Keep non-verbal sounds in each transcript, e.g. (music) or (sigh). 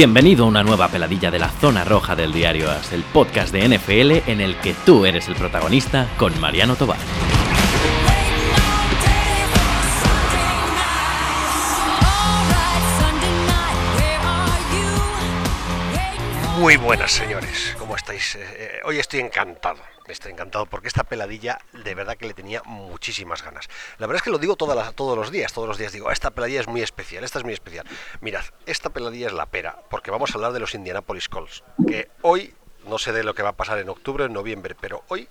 Bienvenido a una nueva peladilla de la zona roja del diario AS, el podcast de NFL en el que tú eres el protagonista con Mariano Tobar. Muy buenas señores, ¿cómo estáis? Eh, eh, hoy estoy encantado, estoy encantado porque esta peladilla de verdad que le tenía muchísimas ganas. La verdad es que lo digo todas todos los días, todos los días digo, esta peladilla es muy especial, esta es muy especial. Mirad, esta peladilla es la pera, porque vamos a hablar de los Indianapolis Colts, que hoy, no sé de lo que va a pasar en octubre en noviembre, pero hoy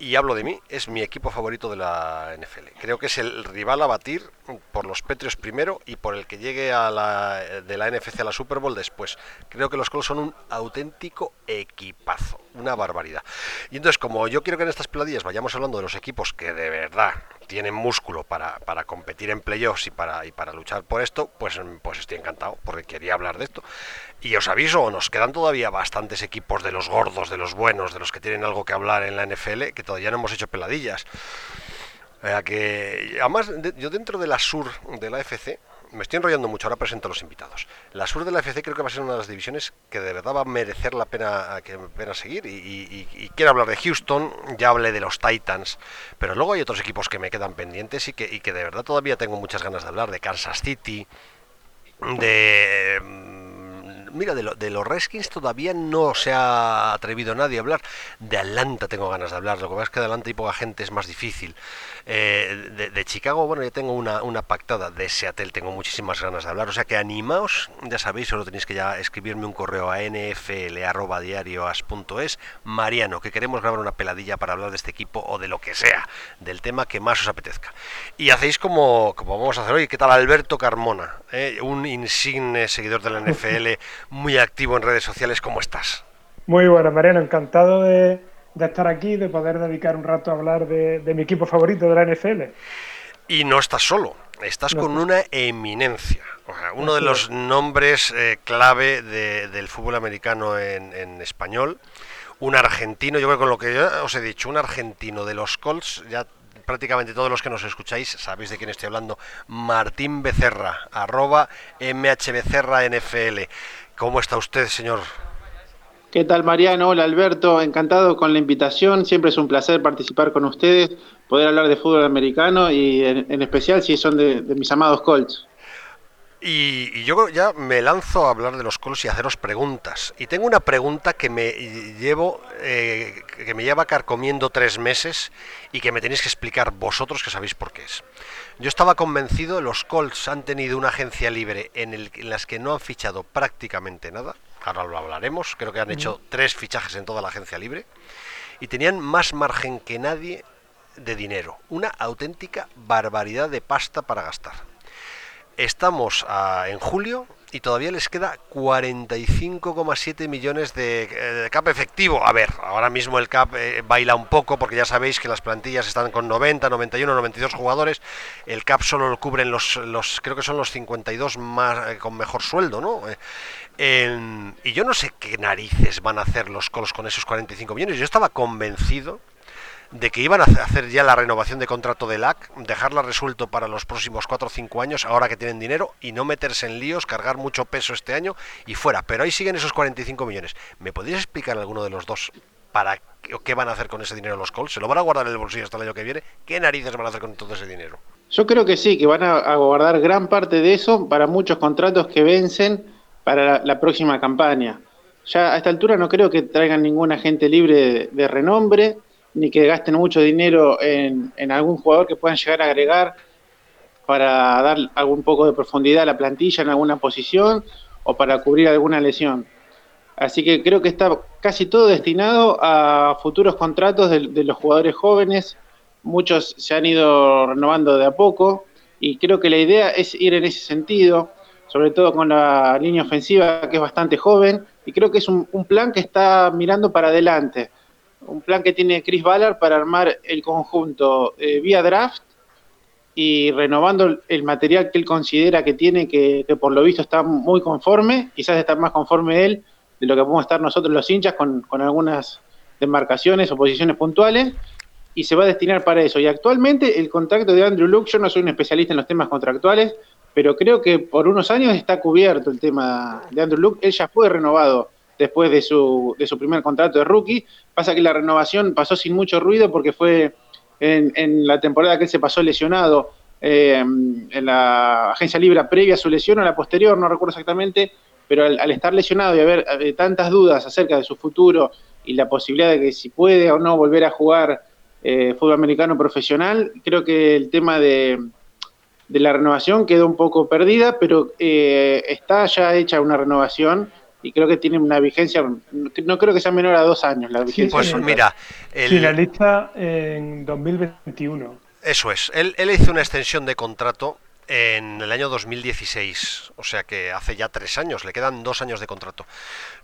y hablo de mí, es mi equipo favorito de la NFL. Creo que es el rival a batir por los Patriots primero y por el que llegue a la, de la NFC a la Super Bowl después. Creo que los Colts son un auténtico equipazo, una barbaridad. Y entonces, como yo quiero que en estas peladillas vayamos hablando de los equipos que de verdad tienen músculo para, para competir en playoffs y para, y para luchar por esto, pues, pues estoy encantado, porque quería hablar de esto. Y os aviso, nos quedan todavía bastantes equipos de los gordos, de los buenos, de los que tienen algo que hablar en la NFL, que todavía no hemos hecho peladillas. Sea que, además, de- yo dentro de la sur de la FC, me estoy enrollando mucho, ahora presento a los invitados. La sur de la FC creo que va a ser una de las divisiones que de verdad va a merecer la pena, que pena seguir. Y, y- y- y quiero hablar de Houston, ya hablé de los Titans, pero luego hay otros equipos que me quedan pendientes y que, y de verdad todavía tengo muchas ganas de hablar, de Kansas City, de... mm, Mira, de, lo- de los Redskins todavía no se ha atrevido nadie a hablar. De Atlanta tengo ganas de hablar. Lo que pasa es que de Atlanta hay poca gente, es más difícil. Eh, de, Chicago, bueno, ya tengo una, una pactada. De Seattle tengo muchísimas ganas de hablar. O sea que animaos, ya sabéis, solo tenéis que ya escribirme un correo a nfl.diarioas.es. Mariano, que queremos grabar una peladilla para hablar de este equipo o de lo que sea, del tema que más os apetezca. Y hacéis como, como vamos a hacer hoy. ¿Qué tal Alberto Carmona? eh? Un insigne seguidor de la NFL, muy activo en redes sociales. ¿Cómo estás? Muy bueno, Mariano, encantado de, de estar aquí, de poder dedicar un rato a hablar de, de mi equipo favorito de la NFL. Y no estás solo, estás No con una eminencia. O sea, uno de los es. nombres eh, clave de- del fútbol americano en, en español. Un argentino, yo creo que con lo que ya os he dicho, un argentino de los Colts, ya prácticamente todos los que nos escucháis sabéis de quién estoy hablando. Martín Becerra, arroba MHBecerra NFL. ¿Cómo está usted, señor? ¿Qué tal Mariano? Hola Alberto, encantado con la invitación, siempre es un placer participar con ustedes, poder hablar de fútbol americano y en, especial si son de, mis amados Colts. Y, yo ya me lanzo a hablar de los Colts y haceros preguntas. Y tengo una pregunta que me llevo, eh, que me lleva carcomiendo tres meses y que me tenéis que explicar vosotros que sabéis por qué es. Yo estaba convencido, los Colts han tenido una agencia libre en, el, en las que no han fichado prácticamente nada. Ahora lo hablaremos. Creo que han hecho tres fichajes en toda la agencia libre. Y tenían más margen que nadie de dinero. Una auténtica barbaridad de pasta para gastar. Estamos ah, en julio y todavía les queda 45,7 millones de, eh, de cap efectivo. A ver, ahora mismo el cap eh, baila un poco porque ya sabéis que las plantillas están con 90, 91, 92 jugadores. El cap solo lo cubren los, los creo que son los 52 más eh, con mejor sueldo, ¿no? Eh, y yo no sé qué narices van a hacer los Colts con esos 45 millones. Yo estaba convencido de que iban a hace- hacer ya la renovación de contrato de LAC, dejarla resuelto para los próximos 4 o 5 años, ahora que tienen dinero, y no meterse en líos, cargar mucho peso este año y fuera. Pero ahí siguen esos 45 millones. ¿Me podrías explicar alguno de los dos para qué, van a hacer con ese dinero los Colts? ¿Se lo van a guardar en el bolsillo hasta el año que viene? ¿Qué narices van a hacer con todo ese dinero? Yo creo que sí, que van a guardar gran parte de eso para muchos contratos que vencen para la, próxima campaña. Ya a esta altura no creo que traigan ningún agente libre de, renombre, ni que gasten mucho dinero en, algún jugador que puedan llegar a agregar para dar algún poco de profundidad a la plantilla en alguna posición o para cubrir alguna lesión. Así que creo que está casi todo destinado a futuros contratos de los jugadores jóvenes. Muchos se han ido renovando de a poco y creo que la idea es ir en ese sentido, sobre todo con la línea ofensiva que es bastante joven y creo que es un, plan que está mirando para adelante. Un plan que tiene Chris Ballard para armar el conjunto eh, vía draft y renovando el material que él considera que tiene, que, que por lo visto está muy conforme, quizás está más conforme él de lo que podemos estar nosotros los hinchas con, con algunas demarcaciones o posiciones puntuales, y se va a destinar para eso. Y actualmente el contacto de Andrew Luke, yo no soy un especialista en los temas contractuales, pero creo que por unos años está cubierto el tema de Andrew Luke. Él ya fue renovado después de su, de su primer contrato de rookie. Pasa que la renovación pasó sin mucho ruido porque fue en, la temporada que él se pasó lesionado eh, en la agencia libre previa a su lesión o la posterior, no recuerdo exactamente, pero al, estar lesionado y haber eh, tantas dudas acerca de su futuro y la posibilidad de que si puede o no volver a jugar eh, fútbol americano profesional, creo que el tema de, de la renovación quedó un poco perdida, pero eh, está ya hecha una renovación y creo que tiene una vigencia, no creo que sea menor a dos años la vigencia. pues mira, el... finalista en 2021. Eso es, él, él hizo una extensión de contrato en el año 2016, o sea que hace ya tres años, le quedan dos años de contrato.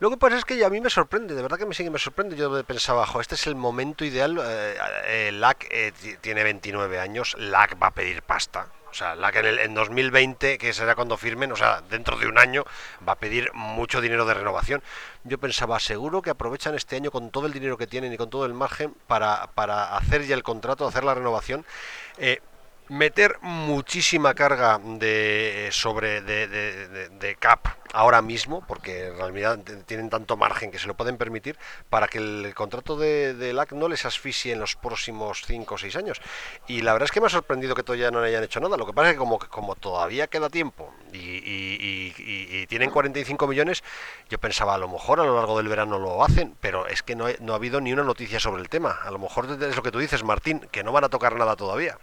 Lo que pasa es que a mí me sorprende, de verdad que me sigue me sorprende. Yo pensaba, jo, este es el momento ideal. Eh, eh LAC eh, tiene 29 años, LAC va a pedir pasta. O sea, la que en, el, en 2020, que será cuando firmen, o sea, dentro de un año, va a pedir mucho dinero de renovación. Yo pensaba, seguro que aprovechan este año con todo el dinero que tienen y con todo el margen para, para hacer ya el contrato, hacer la renovación. Eh, meter muchísima carga de sobre de, cap ahora mismo porque en realidad tienen tanto margen que se lo pueden permitir para que el, contrato de, LAC no les asfixie en los próximos 5 o 6 años. Y la verdad es que me ha sorprendido que todavía no hayan hecho nada. Lo que pasa es que como, como todavía queda tiempo y, y, y, tienen 45 millones yo pensaba a lo mejor a lo largo del verano lo hacen pero es que no, no ha habido ni una noticia sobre el tema. A lo mejor es lo que tú dices Martín que no van a tocar nada todavía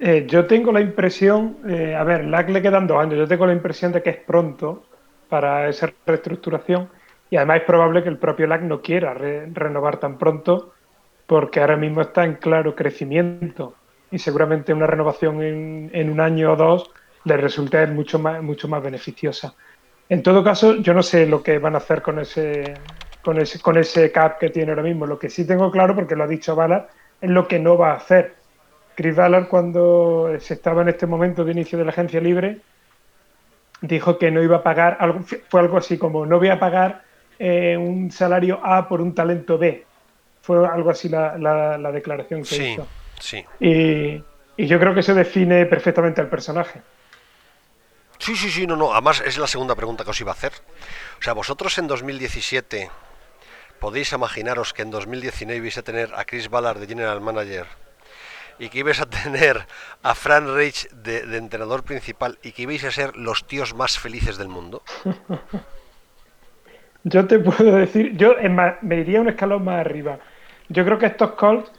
eh, yo tengo la impresión, eh, a ver, LAC le quedan dos años, yo tengo la impresión de que es pronto para esa reestructuración y además es probable que el propio LAC no quiera renovar tan pronto porque ahora mismo está en claro crecimiento y seguramente una renovación en, en un año o dos le resulte mucho más, mucho más beneficiosa. En todo caso, yo no sé lo que van a hacer con ese, con ese, con ese cap que tiene ahora mismo. Lo que sí tengo claro, porque lo ha dicho Bala, es lo que no va a hacer Chris Ballard, cuando se estaba en este momento de inicio de la agencia libre, dijo que no iba a pagar, algo, fue algo así como, no voy a pagar eh, un salario A por un talento B. Fue algo así la, la, declaración que hizo. Sí. Y, y yo creo que eso define perfectamente al personaje. Sí, sí, sí, no, no. Además, es la segunda pregunta que os iba a hacer. O sea, vosotros en 2017 podéis imaginaros que en 2019 vais a tener a Chris Ballard de General Manager y que ibas a tener a Fran Reich de, entrenador principal y que ibais a ser los tíos más felices del mundo? (laughs) Yo te puedo decir, yo me iría un escalón más arriba. Yo creo que estos calls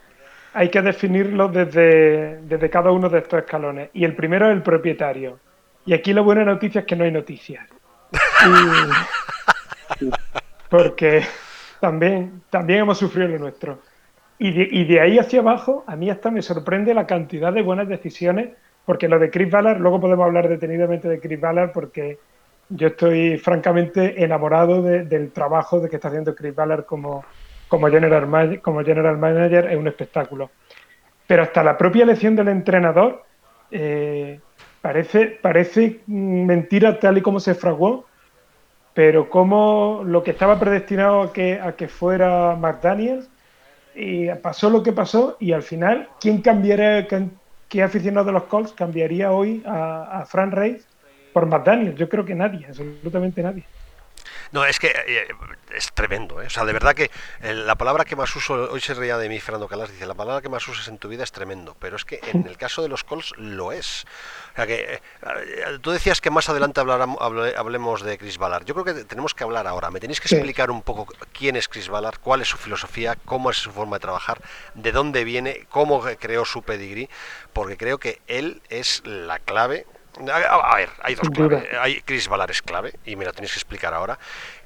hay que definirlos desde, desde cada uno de estos escalones. Y el primero es el propietario. Y aquí la buena noticia es que no hay noticias. (laughs) porque también, también hemos sufrido lo nuestro. Y de, ahí hacia abajo, a mí hasta me sorprende la cantidad de buenas decisiones, porque lo de Chris Ballard, luego podemos hablar detenidamente de Chris Ballard, porque yo estoy francamente enamorado del trabajo de que está haciendo Chris Ballard como, como, general, como general manager, es un espectáculo. Pero hasta la propia elección del entrenador eh, parece, parece mentira tal y como se fraguó, pero como lo que estaba predestinado a que, a que fuera McDaniels y pasó lo que pasó y al final, ¿quién cambiaría, qué aficionado de los Colts cambiaría hoy a, a Fran Reyes por McDaniel? Yo creo que nadie, absolutamente nadie. No, es que eh, es tremendo, ¿eh? O sea, de verdad que eh, la palabra que más uso, hoy se reía de mí Fernando Calas, dice, la palabra que más usas en tu vida es tremendo, pero es que en el caso de los Colts lo es. O sea, que eh, tú decías que más adelante hablemos de Chris Ballard. Yo creo que tenemos que hablar ahora. Me tenéis que explicar un poco quién es Chris Ballard, cuál es su filosofía, cómo es su forma de trabajar, de dónde viene, cómo creó su pedigree, porque creo que él es la clave a, ver, hay dos claves. Hay, Chris Ballard es clave, y me lo tenéis que explicar ahora.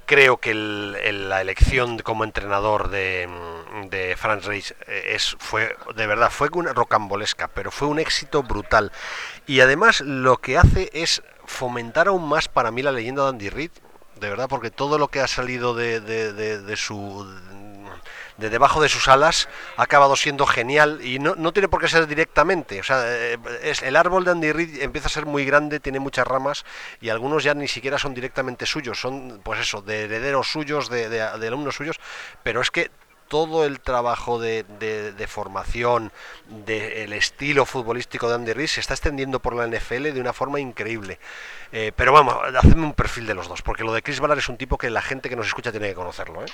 Creo que la elección como entrenador de, de Franz Reich eh, es, fue, de verdad, fue una rocambolesca, pero fue un éxito brutal. Y además lo que hace es fomentar aún más para mí la leyenda de Andy Reid, de verdad, porque todo lo que ha salido de, de su de debajo de sus alas ha acabado siendo genial y no, no tiene por qué ser directamente. O sea, eh, es, el árbol de Andy Reid empieza a ser muy grande, tiene muchas ramas y algunos ya ni siquiera son directamente suyos, son pues eso, de herederos suyos, de, de, alumnos suyos, pero es que todo el trabajo de, formación, del estilo futbolístico de Andy Reid se está extendiendo por la NFL de una forma increíble. Eh, pero vamos, hacedme un perfil de los dos, porque lo de Chris Ballard es un tipo que la gente que nos escucha tiene que conocerlo. ¿eh?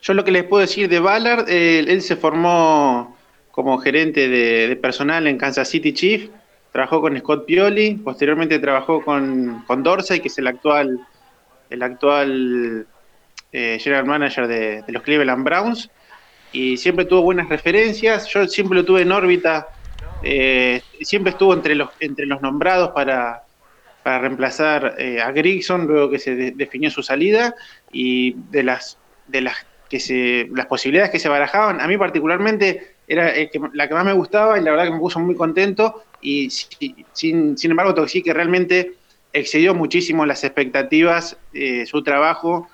Yo lo que les puedo decir de Ballard, él se formó como gerente de, personal en Kansas City Chief, trabajó con Scott Pioli, posteriormente trabajó con, con Dorsey, que es el actual, el actual eh, general manager de, los Cleveland Browns, y siempre tuvo buenas referencias. Yo siempre lo tuve en órbita, eh, siempre estuvo entre los, entre los nombrados para, para reemplazar eh, a Grigson luego que se definió su salida, y de las, de las que se, las posibilidades que se barajaban, a mí particularmente era la que más me gustaba y la verdad que me puso muy contento y sin, sin embargo sí que realmente excedió muchísimo las expectativas eh, su trabajo,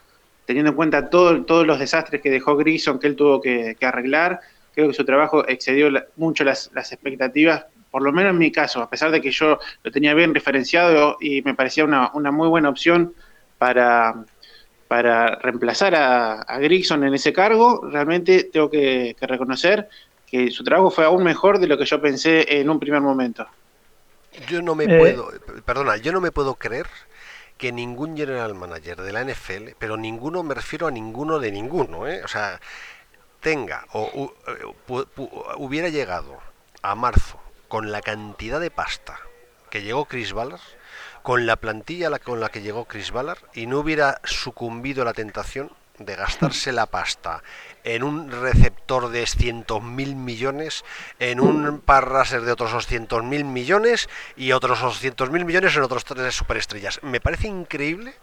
teniendo en cuenta todos los desastres que dejó Grison que él tuvo que, arreglar, creo que su trabajo excedió mucho las, expectativas, por lo menos en mi caso, a pesar de que yo lo tenía bien referenciado y me parecía una, una muy buena opción para, para reemplazar a, a en ese cargo, realmente tengo que, reconocer que su trabajo fue aún mejor de lo que yo pensé en un primer momento. Yo no me eh. puedo, perdona, yo no me puedo creer que ningún general manager de la NFL, pero ninguno, me refiero a ninguno de ninguno, ¿eh? o sea, tenga o hubiera llegado a marzo con la cantidad de pasta que llegó Chris Ballard, con la plantilla con la que llegó Chris Ballard y no hubiera sucumbido a la tentación de gastarse la pasta en un receptor de 200.000 millones, en un parraser de otros 200.000 millones y otros 200.000 millones en otros tres superestrellas. Me parece increíble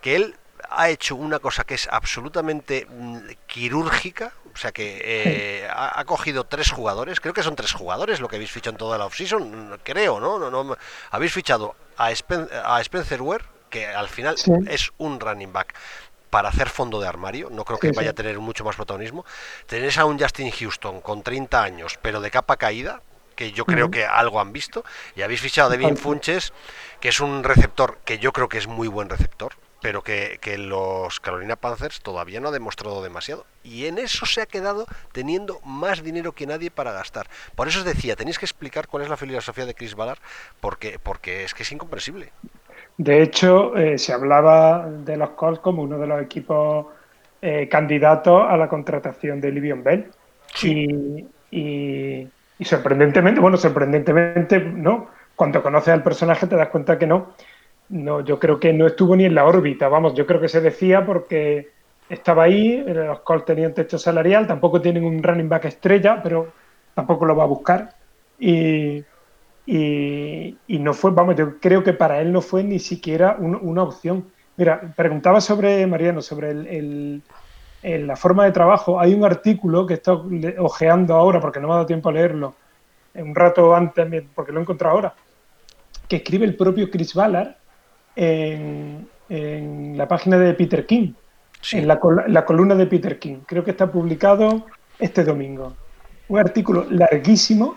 que él ha hecho una cosa que es absolutamente mm, quirúrgica, o sea que eh, ha, cogido tres jugadores, creo que son tres jugadores lo que habéis fichado en toda la offseason, creo, ¿no? no, no habéis fichado a, a Spencer Ware, que al final es un running back para hacer fondo de armario, no creo que vaya a tener mucho más protagonismo. Tenéis a un Justin Houston con 30 años, pero de capa caída, que yo creo que algo han visto, y habéis fichado a Devin Funches, que es un receptor que yo creo que es muy buen receptor, pero que, los Carolina Panthers todavía no ha demostrado demasiado. Y en eso se ha quedado teniendo más dinero que nadie para gastar. Por eso os decía, tenéis que explicar cuál es la filosofía de Chris Ballard, porque, porque es que es incomprensible. De hecho, eh, se hablaba de los Colts como uno de los equipos eh, candidatos a la contratación de Livion Bell. Y, y, sorprendentemente, bueno, sorprendentemente, no. Cuando conoces al personaje te das cuenta que no no, yo creo que no estuvo ni en la órbita, vamos, yo creo que se decía porque estaba ahí, los Colts tenían techo salarial, tampoco tienen un running back estrella, pero tampoco lo va a buscar. Y, y, no fue, vamos, yo creo que para él no fue ni siquiera una opción. Mira, preguntaba sobre, Mariano, sobre el, la forma de trabajo. Hay un artículo que estoy ojeando ahora porque no me ha dado tiempo a leerlo, un rato antes, porque lo he encontrado ahora, que escribe el propio Chris Ballard en, la página de Peter King, en la, columna de Peter King. Creo que está publicado este domingo. Un artículo larguísimo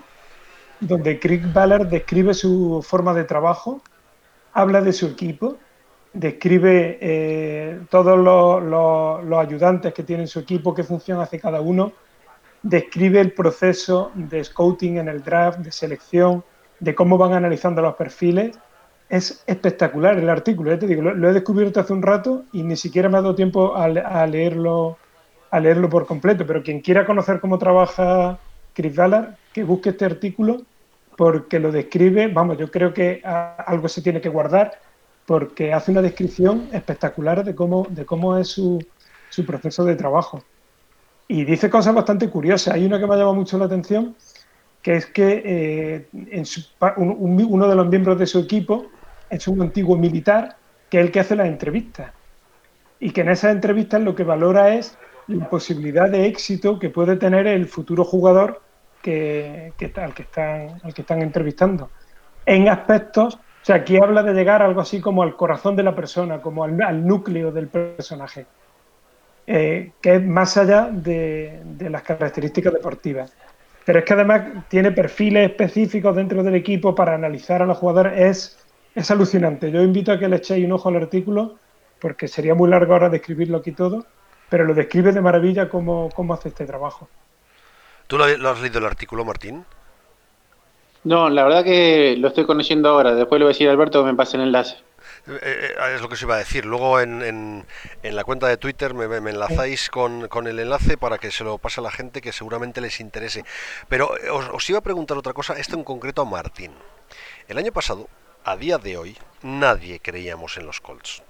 donde Craig Ballard describe su forma de trabajo, habla de su equipo, describe eh, todos los, ayudantes que tiene su equipo, qué función hace cada uno, describe el proceso de scouting en el draft, de selección, de cómo van analizando los perfiles es espectacular el artículo, te digo, lo, he descubierto hace un rato y ni siquiera me ha dado tiempo a, leerlo a leerlo por completo, pero quien quiera conocer cómo trabaja Chris Ballard, que busque este artículo porque lo describe, vamos, yo creo que algo se tiene que guardar porque hace una descripción espectacular de cómo, de cómo es su, su proceso de trabajo. Y dice cosas bastante curiosas. Hay una que me ha llamado mucho la atención, que es que eh, en uno de los miembros de su equipo es un antiguo militar que es el que hace las entrevistas. Y que en esas entrevistas lo que valora es la posibilidad de éxito que puede tener el futuro jugador que, al, que están, al que están entrevistando. En aspectos, o sea, aquí habla de llegar algo así como al corazón de la persona, como al, núcleo del personaje, eh, que es más allá de, de las características deportivas. Pero es que además tiene perfiles específicos dentro del equipo para analizar a los jugadores. Es es alucinante. Yo invito a que le echéis un ojo al artículo, porque sería muy largo ahora describirlo aquí todo, pero lo describe de maravilla cómo, cómo hace este trabajo. ¿Tú lo has leído el artículo, Martín? No, la verdad que lo estoy conociendo ahora. Después le voy a decir a Alberto que me pase el enlace. Eh, eh, es lo que se iba a decir. Luego en, en, la cuenta de Twitter me, enlazáis con, con, el enlace para que se lo pase a la gente que seguramente les interese. Pero eh, os, os iba a preguntar otra cosa, esto en concreto a Martín. El año pasado, a día de hoy, nadie creíamos en los Colts.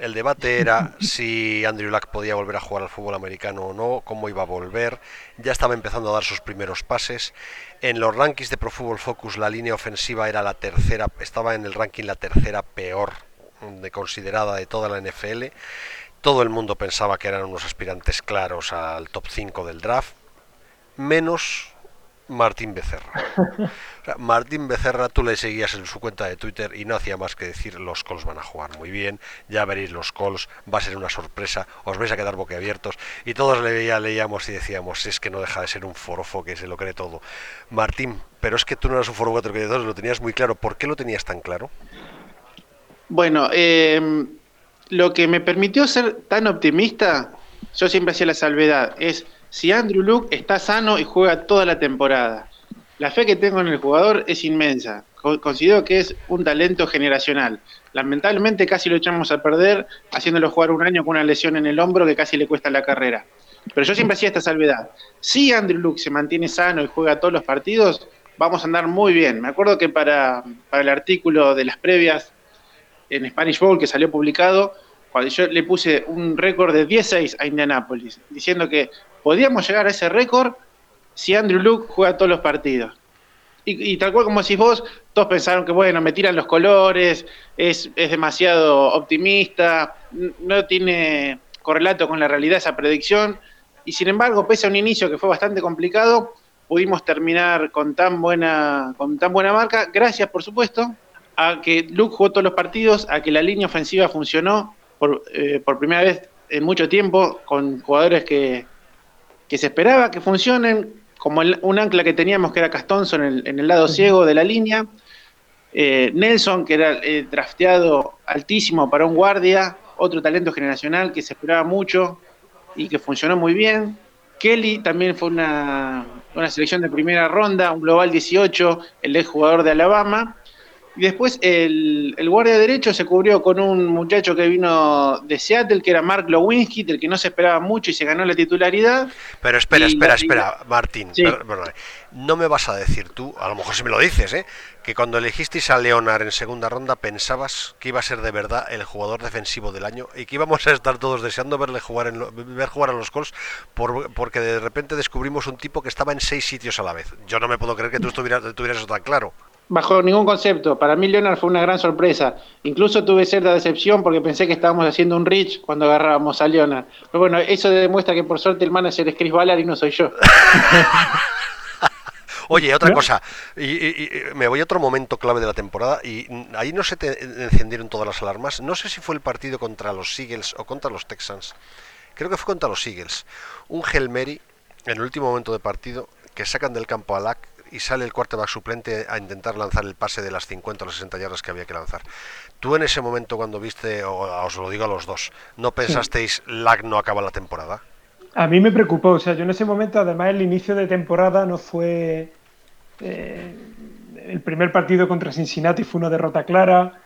El debate era (laughs) si Andrew Luck podía volver a jugar al fútbol americano o no, cómo iba a volver. Ya estaba empezando a dar sus primeros pases. En los rankings de Pro Football Focus la línea ofensiva era la tercera, estaba en el ranking la tercera peor de considerada de toda la NFL. Todo el mundo pensaba que eran unos aspirantes claros al top 5 del draft, menos Martín Becerra. Martín Becerra, tú le seguías en su cuenta de Twitter y no hacía más que decir los calls van a jugar muy bien, ya veréis los calls, va a ser una sorpresa, os vais a quedar boquiabiertos y todos le leíamos y decíamos, es que no deja de ser un forofo que se lo cree todo. Martín, pero es que tú no eras un foro que lo tenías muy claro, ¿por qué lo tenías tan claro? Bueno, em, lo que me permitió ser tan optimista, yo siempre hacía la salvedad, es si Andrew Luke está sano y juega toda la temporada. La fe que tengo en el jugador es inmensa. Considero que es un talento generacional. Lamentablemente casi lo echamos a perder haciéndolo jugar un año con una lesión en el hombro que casi le cuesta la carrera. Pero yo siempre hacía esta salvedad. Si Andrew Luke se mantiene sano y juega todos los partidos, vamos a andar muy bien. Me acuerdo que para, para el artículo de las previas en Spanish Bowl que salió publicado, cuando yo le puse un récord de 16 a Indianapolis, diciendo que podíamos llegar a ese récord si Andrew Luke juega todos los partidos. Y, tal cual como decís vos, todos pensaron que, bueno, me tiran los colores, es, es demasiado optimista, no tiene correlato con la realidad esa predicción. Y sin embargo, pese a un inicio que fue bastante complicado, pudimos terminar con tan buena, con tan buena marca, gracias por supuesto a que Luke jugó todos los partidos, a que la línea ofensiva funcionó por, eh, por primera vez en mucho tiempo, con jugadores que, que se esperaba que funcionen, como un ancla que teníamos que era Castonzo en el, lado ciego de la línea, eh, Nelson, que era eh, drafteado altísimo para un guardia, otro talento generacional que se esperaba mucho y que funcionó muy bien. Kelly también fue una, una selección de primera ronda, un global 18, el ex jugador de Alabama. Y después el, guardia derecho se cubrió con un muchacho que vino de Seattle, que era Mark Lewinsky, del que no se esperaba mucho y se ganó la titularidad. Pero espera, espera, espera, Martín. no me vas a decir tú, a lo mejor si me lo dices, ¿eh? que cuando elegisteis a Leonard en segunda ronda pensabas que iba a ser de verdad el jugador defensivo del año y que íbamos a estar todos deseando verle jugar en ver jugar a los Colts porque de repente descubrimos un tipo que estaba en seis sitios a la vez. Yo no me puedo creer que tú estuvieras, tuvieras eso tan claro bajo ningún concepto. Para mí Leonard fue una gran sorpresa. Incluso tuve cierta decepción porque pensé que estábamos haciendo un reach cuando agarrábamos a Leonard. Pero bueno, eso demuestra que por suerte el manager es Chris Ballard y no soy yo. (laughs) Oye, otra cosa, y, me voy a otro momento clave de la temporada y ahí no se te encendieron todas las alarmas. No sé si fue el partido contra los Eagles o contra los Texans. Creo que fue contra los Eagles. Un Mary en el último momento de partido que sacan del campo a Lack y sale el quarterback suplente a intentar lanzar el pase de las 50 o las 60 yardas que había que lanzar. Tú en ese momento cuando viste, o os lo digo a los dos, ¿no pensasteis lag no acaba la temporada? A mí me preocupó, o sea, yo en ese momento, además el inicio de temporada no fue... Eh, el primer partido contra Cincinnati fue una derrota clara.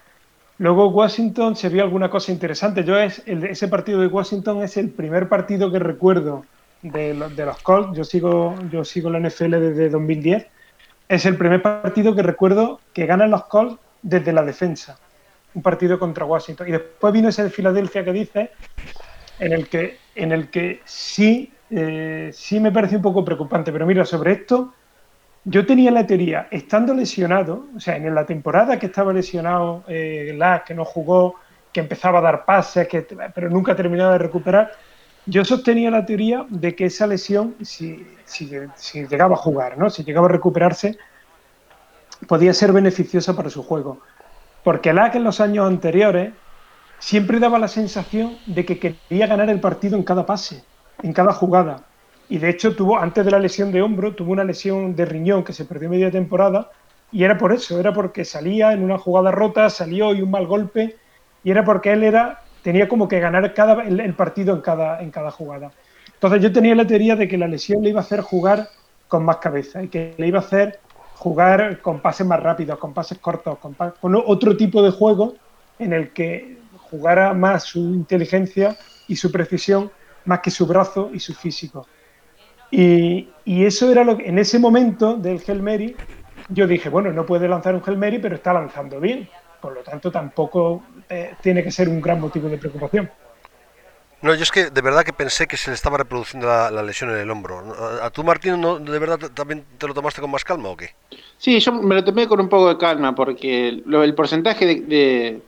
Luego Washington se vio alguna cosa interesante. Yo es ese partido de Washington es el primer partido que recuerdo de, de los Colts. Yo sigo yo sigo la NFL desde 2010 es el primer partido que recuerdo que ganan los Colts desde la defensa. Un partido contra Washington. Y después vino ese de Filadelfia que dice, en el que, en el que sí, eh, sí me parece un poco preocupante. Pero mira, sobre esto, yo tenía la teoría, estando lesionado, o sea, en la temporada que estaba lesionado, eh, que no jugó, que empezaba a dar pases, que, pero nunca terminaba de recuperar, yo sostenía la teoría de que esa lesión, si, llegaba a jugar, ¿no? si llegaba a recuperarse, podía ser beneficiosa para su juego. Porque que en los años anteriores siempre daba la sensación de que quería ganar el partido en cada pase, en cada jugada. Y de hecho tuvo, antes de la lesión de hombro, tuvo una lesión de riñón que se perdió media temporada, y era por eso, era porque salía en una jugada rota, salió y un mal golpe, y era porque él era tenía como que ganar cada, el, partido en cada, en cada jugada. Entonces yo tenía la teoría de que la lesión le iba a hacer jugar con más cabeza y que le iba a hacer jugar con pases más rápidos, con pases cortos, con, con otro tipo de juego en el que jugara más su inteligencia y su precisión más que su brazo y su físico. Y, eso era lo que en ese momento del Mary yo dije, bueno, no puede lanzar un Mary, pero está lanzando bien. Por lo tanto, tampoco eh, tiene que ser un gran motivo de preocupación. No, yo es que de verdad que pensé que se le estaba reproduciendo la, lesión en el hombro. ¿A tú, Martín, no, de verdad también te lo tomaste con más calma o qué? Sí, yo me lo tomé con un poco de calma porque el porcentaje de,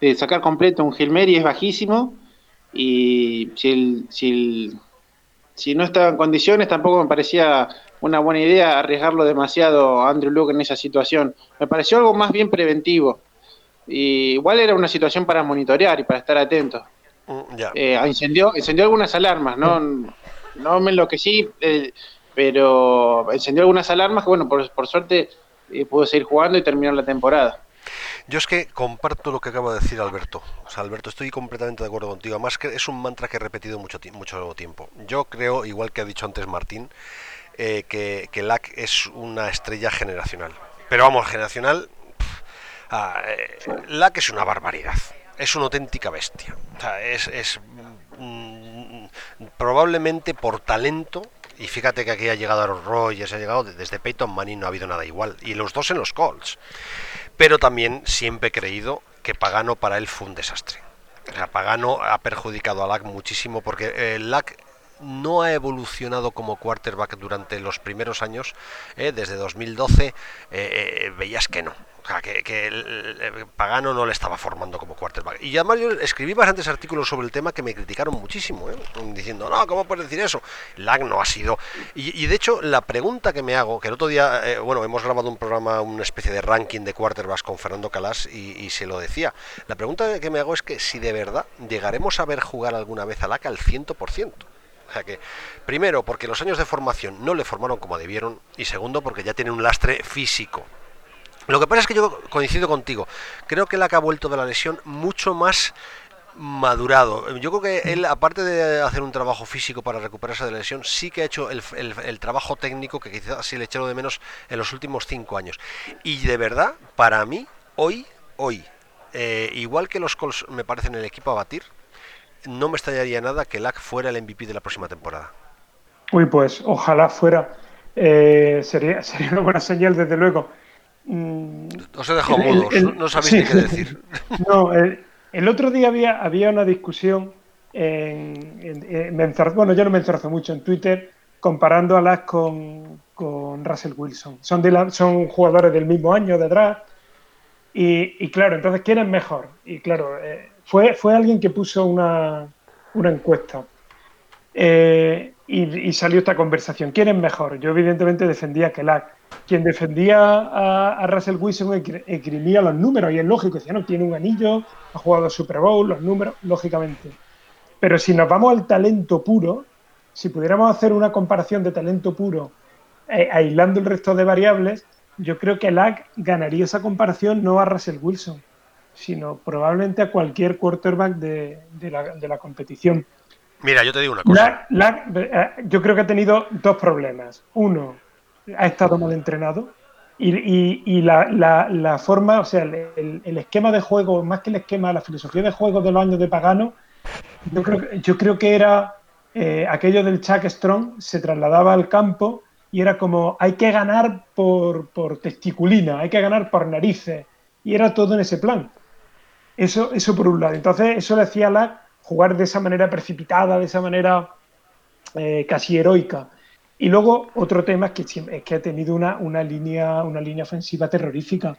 de, sacar completo un Mary es bajísimo y si, el, si, si no estaba en condiciones tampoco me parecía una buena idea arriesgarlo demasiado a Andrew Luke en esa situación. Me pareció algo más bien preventivo. Y igual era una situación para monitorear y para estar atento. Mm, eh, encendió, encendió algunas alarmas, no, no me enloquecí, eh, pero encendió algunas alarmas que, bueno, por, por suerte eh, pudo seguir jugando y terminar la temporada. Yo es que comparto lo que acaba de decir Alberto. O sea, Alberto, estoy completamente de acuerdo contigo. Además, que es un mantra que he repetido mucho, mucho tiempo. Yo creo, igual que ha dicho antes Martín, eh, que, que LAC es una estrella generacional. Pero vamos, generacional. Ah, eh, LAC es una barbaridad. Es una auténtica bestia. O sea, es, es mm, probablemente por talento y fíjate que aquí ha llegado Aaron Rodgers, ha llegado desde Peyton Manning, no ha habido nada igual. Y los dos en los Colts pero también siempre he creído que Pagano para él fue un desastre. O sea, Pagano ha perjudicado a Lack muchísimo porque eh, Lack no ha evolucionado como quarterback durante los primeros años, eh, desde 2012 eh, veías que no, que, el, Pagano no le estaba formando como quarterback. Y además yo escribí bastantes artículos sobre el tema que me criticaron muchísimo, ¿eh? diciendo, no, ¿cómo puedes decir eso? Lag no ha sido. Y, de hecho, la pregunta que me hago, que el otro día, eh, bueno, hemos grabado un programa, una especie de ranking de quarterbacks con Fernando Calas y, se lo decía. La pregunta que me hago es que si de verdad llegaremos a ver jugar alguna vez a Lag al 100%. O sea que, primero, porque los años de formación no le formaron como debieron, y segundo, porque ya tiene un lastre físico lo que pasa es que yo coincido contigo. Creo que él ha vuelto de la lesión mucho más madurado. Yo creo que él, aparte de hacer un trabajo físico para recuperarse de la lesión, sí que ha hecho el, trabajo técnico que quizás sí le echaron de menos en los últimos cinco años. Y de verdad, para mí, hoy, hoy, eh, igual que los Colts me parecen el equipo a batir, no me extrañaría nada que Lack fuera el MVP de la próxima temporada. Uy, pues ojalá fuera. Eh, sería, (laughs) sería una buena señal, desde luego. Os he dejado mudos, no sabéis qué decir. (laughs) No, el, otro día había, había una discusión en, bueno, yo no me enzarzo mucho en Twitter comparando a las con, con Russell Wilson. Son, de son jugadores del mismo año de draft. Y, claro, entonces, ¿quién es mejor? Y claro, eh, fue, fue alguien que puso una, una encuesta. Eh, y, salió esta conversación. ¿Quién es mejor? Yo evidentemente defendía que Lack. Quien defendía a, Russell Wilson escribía los números y es lógico, decía, no, tiene un anillo, ha jugado Super Bowl, los números, lógicamente. Pero si nos vamos al talento puro, si pudiéramos hacer una comparación de talento puro eh, aislando el resto de variables, yo creo que Lack ganaría esa comparación no a Russell Wilson, sino probablemente a cualquier quarterback de la competición. Mira, yo te digo una cosa. Eh, yo creo que ha tenido dos problemas. Uno, ha estado mal entrenado y, la, forma, o sea, el, esquema de juego, más que el esquema, la filosofía de juego de los años de Pagano, yo creo, yo creo que era eh, aquello del Chuck Strong, se trasladaba al campo y era como, hay que ganar por, por testiculina, hay que ganar por narices, y era todo en ese plan. Eso, eso por un lado. Entonces, eso le hacía la jugar de esa manera precipitada, de esa manera eh, casi heroica. Y luego otro tema es que, es que ha tenido una, una, línea, una línea ofensiva terrorífica.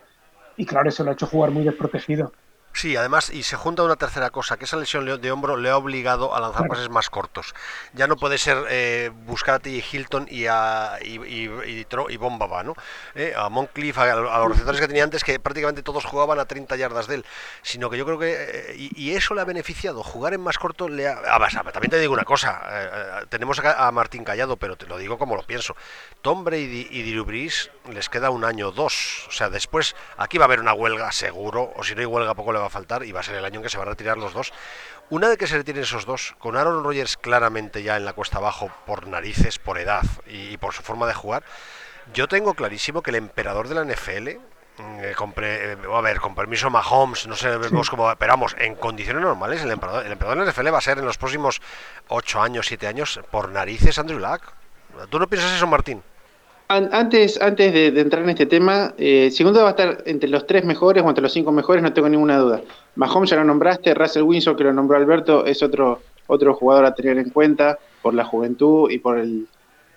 Y claro, eso lo ha hecho jugar muy desprotegido. Sí, además, y se junta una tercera cosa, que esa lesión de hombro le ha obligado a lanzar pases más cortos. Ya no puede ser eh, buscar a T. Hilton y a y, y, y, Bombaba, ¿no? Eh, a Moncrief, a, los receptores que tenía antes, que prácticamente todos jugaban a 30 yardas de él. Sino que yo creo que. Eh, y, eso le ha beneficiado. Jugar en más corto le ha. Ah, también te digo una cosa. Eh, tenemos a Martín Callado, pero te lo digo como lo pienso. Tom Brady y Drew Brees les queda un año o dos. O sea, después aquí va a haber una huelga seguro, o si no hay huelga, poco le va va a faltar y va a ser el año en que se van a retirar los dos. Una vez que se retiren esos dos, con Aaron Rodgers claramente ya en la cuesta abajo por narices, por edad y, por su forma de jugar, yo tengo clarísimo que el emperador de la NFL, mm, eh, eh, a ver, con permiso Mahomes, no sé vemos cómo, esperamos en condiciones normales, el emperador, el emperador de la NFL va a ser en los próximos 8 años, 7 años, por narices Andrew Luck. ¿Tú no piensas eso, Martín? Antes, antes de, entrar en este tema, eh, segundo va a estar entre los tres mejores o entre los cinco mejores, no tengo ninguna duda. Mahomes ya lo nombraste, Russell Wilson, que lo nombró Alberto, es otro, otro jugador a tener en cuenta por la juventud y por el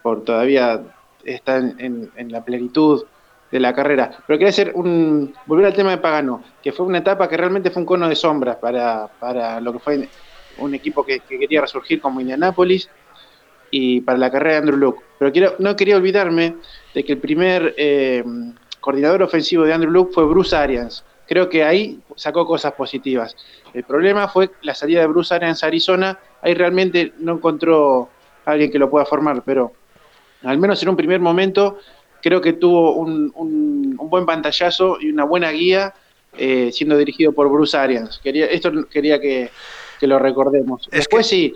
por todavía está en, la plenitud de la carrera. Pero quería hacer un, volver al tema de Pagano, que fue una etapa que realmente fue un cono de sombras para, para lo que fue un equipo que, que quería resurgir como Indianapolis y para la carrera de Andrew Luke. Pero quiero, no quería olvidarme de que el primer eh, coordinador ofensivo de Andrew Luke fue Bruce Arians. Creo que ahí sacó cosas positivas. El problema fue la salida de Bruce Arians a Arizona. Ahí realmente no encontró a alguien que lo pueda formar, pero al menos en un primer momento creo que tuvo un, un, buen pantallazo y una buena guía eh, siendo dirigido por Bruce Arians. Quería, esto quería que, lo recordemos. Después sí,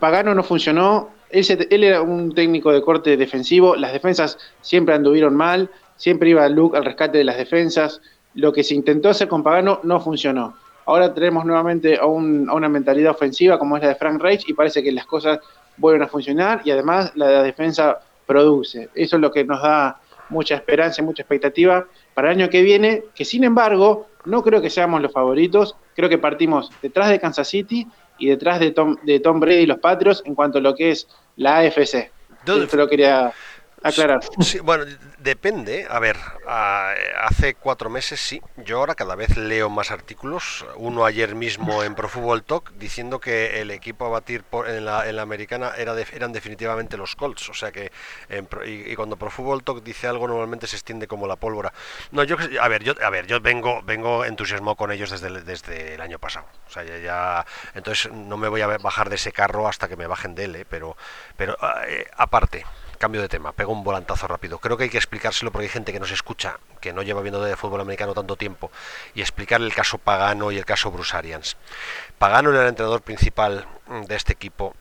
Pagano no funcionó, él, era un técnico de corte defensivo, las defensas siempre anduvieron mal, siempre iba Luke al rescate de las defensas, lo que se intentó hacer con Pagano no funcionó. Ahora tenemos nuevamente a, una mentalidad ofensiva como es la de Frank Reich y parece que las cosas vuelven a funcionar y además la defensa produce. Eso es lo que nos da mucha esperanza y mucha expectativa para el año que viene, que sin embargo no creo que seamos los favoritos, creo que partimos detrás de Kansas City y detrás de Tom, de Tom Brady y los Patriots en cuanto a lo que es la AFC. Yo lo quería bueno, depende. A ver, hace cuatro meses sí. Yo ahora cada vez leo más artículos. Uno ayer mismo en Pro Football Talk diciendo que el equipo a batir por, en, la, en, la, americana era eran definitivamente los Colts. O sea que y, cuando Pro Football Talk dice algo normalmente se extiende como la pólvora. No, yo a ver, yo a ver, yo vengo vengo entusiasmado con ellos desde el, desde el año pasado. O sea, ya, entonces no me voy a bajar de ese carro hasta que me bajen de él, ¿eh? pero pero eh, aparte cambio de tema, pego un volantazo rápido. Creo que hay que explicárselo porque hay gente que nos escucha, que no lleva viendo de fútbol americano tanto tiempo, y explicar el caso Pagano y el caso Brusarians. Pagano era el entrenador principal de este equipo.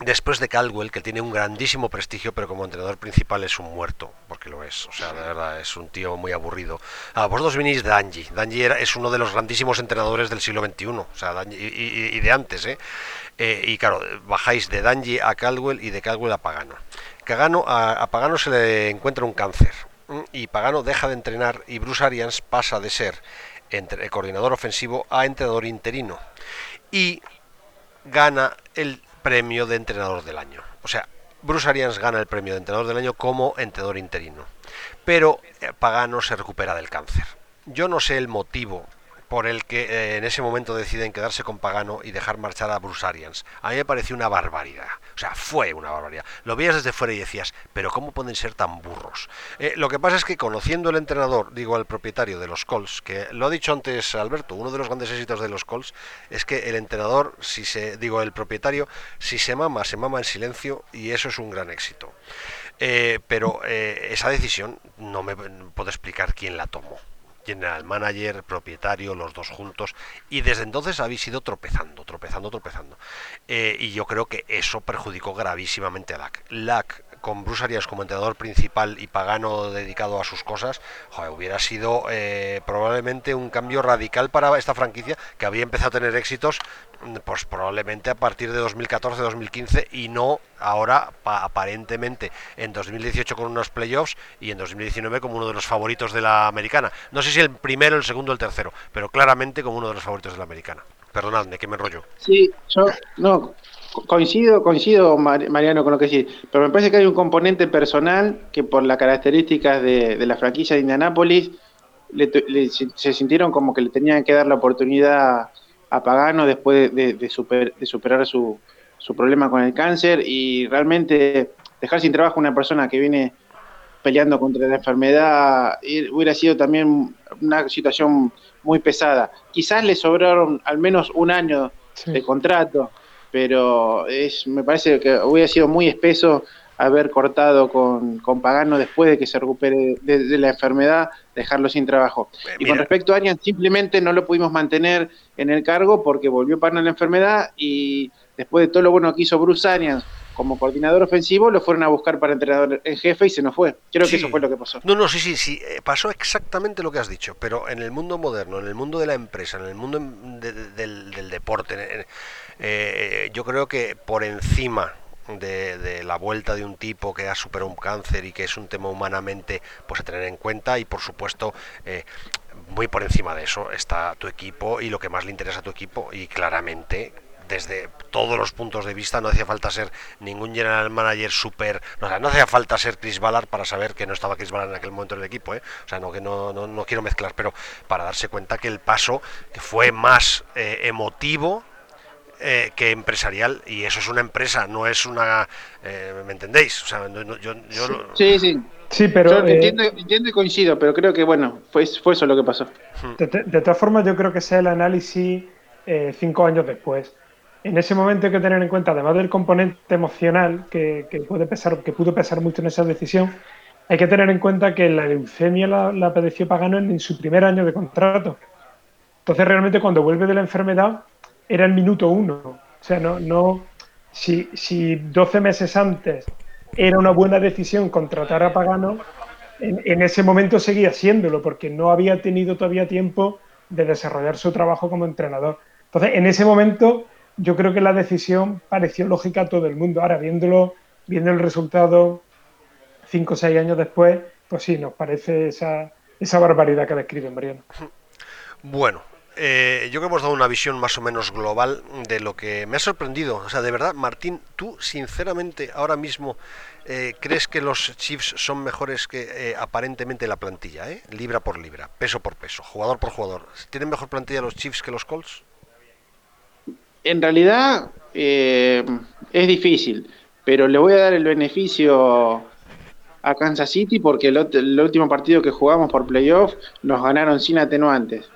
Después de Caldwell, que tiene un grandísimo prestigio, pero como entrenador principal es un muerto, porque lo es. O sea, de verdad, es un tío muy aburrido. Ah, vosotros venís de Angie. Danji era, es uno de los grandísimos entrenadores del siglo XXI, o sea, y, de antes, ¿eh? ¿eh? Y claro, bajáis de Danji a Caldwell y de Caldwell a Pagano a, Pagano se le encuentra un cáncer y Pagano deja de entrenar y Bruce Arians pasa de ser entre, coordinador ofensivo a entrenador interino y gana el premio de entrenador del año. O sea, Bruce Arians gana el premio de entrenador del año como entrenador interino, pero eh, Pagano se recupera del cáncer. Yo no sé el motivo por el que eh, en ese momento deciden quedarse con Pagano y dejar marchar a Bruce Arians. A mí me pareció una barbaridad. O sea, fue una barbaridad. Lo veías desde fuera y decías, pero ¿cómo pueden ser tan burros? Eh, lo que pasa es que conociendo el entrenador, digo al propietario de los Colts, que lo ha dicho antes Alberto, uno de los grandes éxitos de los Colts es que el entrenador, si se, digo el propietario, si se mama, se mama en silencio y eso es un gran éxito. Eh, pero esa decisión no me puedo explicar quién la tomó general manager, propietario, los dos juntos, y desde entonces habéis ido tropezando, tropezando, tropezando. Eh, y yo creo que eso perjudicó gravísimamente a LAC. LAC con Bruce Arias como entrenador principal y Pagano dedicado a sus cosas, hubiera sido eh, probablemente un cambio radical para esta franquicia que había empezado a tener éxitos mm, pues probablemente a partir de 2014-2015 y no ahora aparentemente en 2018 con unos playoffs y en 2019 como uno de los favoritos de la americana. No sé si el primero, el segundo o el tercero, pero claramente como uno de los favoritos de la americana. Perdonadme, que me enrollo. Sí, yo no, Coincido, coincido, Mariano, con lo que sí, pero me parece que hay un componente personal que por las características de, la franquicia de Indianápolis se sintieron como que le tenían que dar la oportunidad a Pagano después de, superar su, problema con el cáncer y realmente dejar sin trabajo a una persona que viene peleando contra la enfermedad hubiera sido también una situación muy pesada. Quizás le sobraron al menos un año de contrato pero es, me parece que hubiera sido muy espeso haber cortado con, Pagano después de que se recupere de, la enfermedad, dejarlo sin trabajo. Eh, y con respecto a Arian, simplemente no lo pudimos mantener en el cargo porque volvió Pagano a la enfermedad y después de todo lo bueno que hizo Bruce Arians como coordinador ofensivo, lo fueron a buscar para entrenador en jefe y se nos fue. Creo que eso fue lo que pasó. No, no, sí, sí, sí, eh, pasó exactamente lo que has dicho, pero en el mundo moderno, en el mundo de la empresa, en el mundo del, deporte, eh, yo creo que por encima de, la vuelta de un tipo que ha superado un cáncer y que es un tema humanamente pues a tener en cuenta y por supuesto eh, muy por encima de eso está tu equipo y lo que más le interesa a tu equipo y claramente desde todos los puntos de vista no hacía falta ser ningún general manager super no, no hacía falta ser Chris Ballard para saber que no estaba Chris Ballard en aquel momento en el equipo ¿eh? o sea no que no, no, quiero mezclar pero para darse cuenta que el paso fue más eh, emotivo eh, que empresarial y eso es una empresa, no es una... Eh, ¿Me entendéis? O sea, yo, sí, sí. Sí, pero... Eh, entiendo, y coincido, pero creo que, bueno, fue, fue eso lo que pasó. Hmm. De, todas formas, yo creo que sea el análisis cinco años después. En ese momento hay que tener en cuenta, además del componente emocional que, puede pesar, que pudo pesar mucho en esa decisión, hay que tener en cuenta que la leucemia la, la padeció Pagano en su primer año de contrato. Entonces, realmente, cuando vuelve de la enfermedad, era el minuto uno. O sea, no, no, si, si 12 meses antes era una buena decisión contratar a Pagano, en, ese momento seguía siéndolo, porque no había tenido todavía tiempo de desarrollar su trabajo como entrenador. Entonces, en ese momento, yo creo que la decisión pareció lógica a todo el mundo. Ahora, viéndolo, viendo el resultado cinco o seis años después, pues sí, nos parece esa, esa barbaridad que describe Mariano. Bueno, eh, yo creo que hemos dado una visión más o menos global de lo que me ha sorprendido. O sea, de verdad, Martín, tú sinceramente ahora mismo eh, crees que los Chiefs son mejores que eh, aparentemente la plantilla, ¿eh? libra por libra, peso por peso, jugador por jugador. ¿Tienen mejor plantilla los Chiefs que los Colts? En realidad es difícil, pero le voy a dar el beneficio a Kansas City porque el último partido que jugamos por playoff nos ganaron sin atenuantes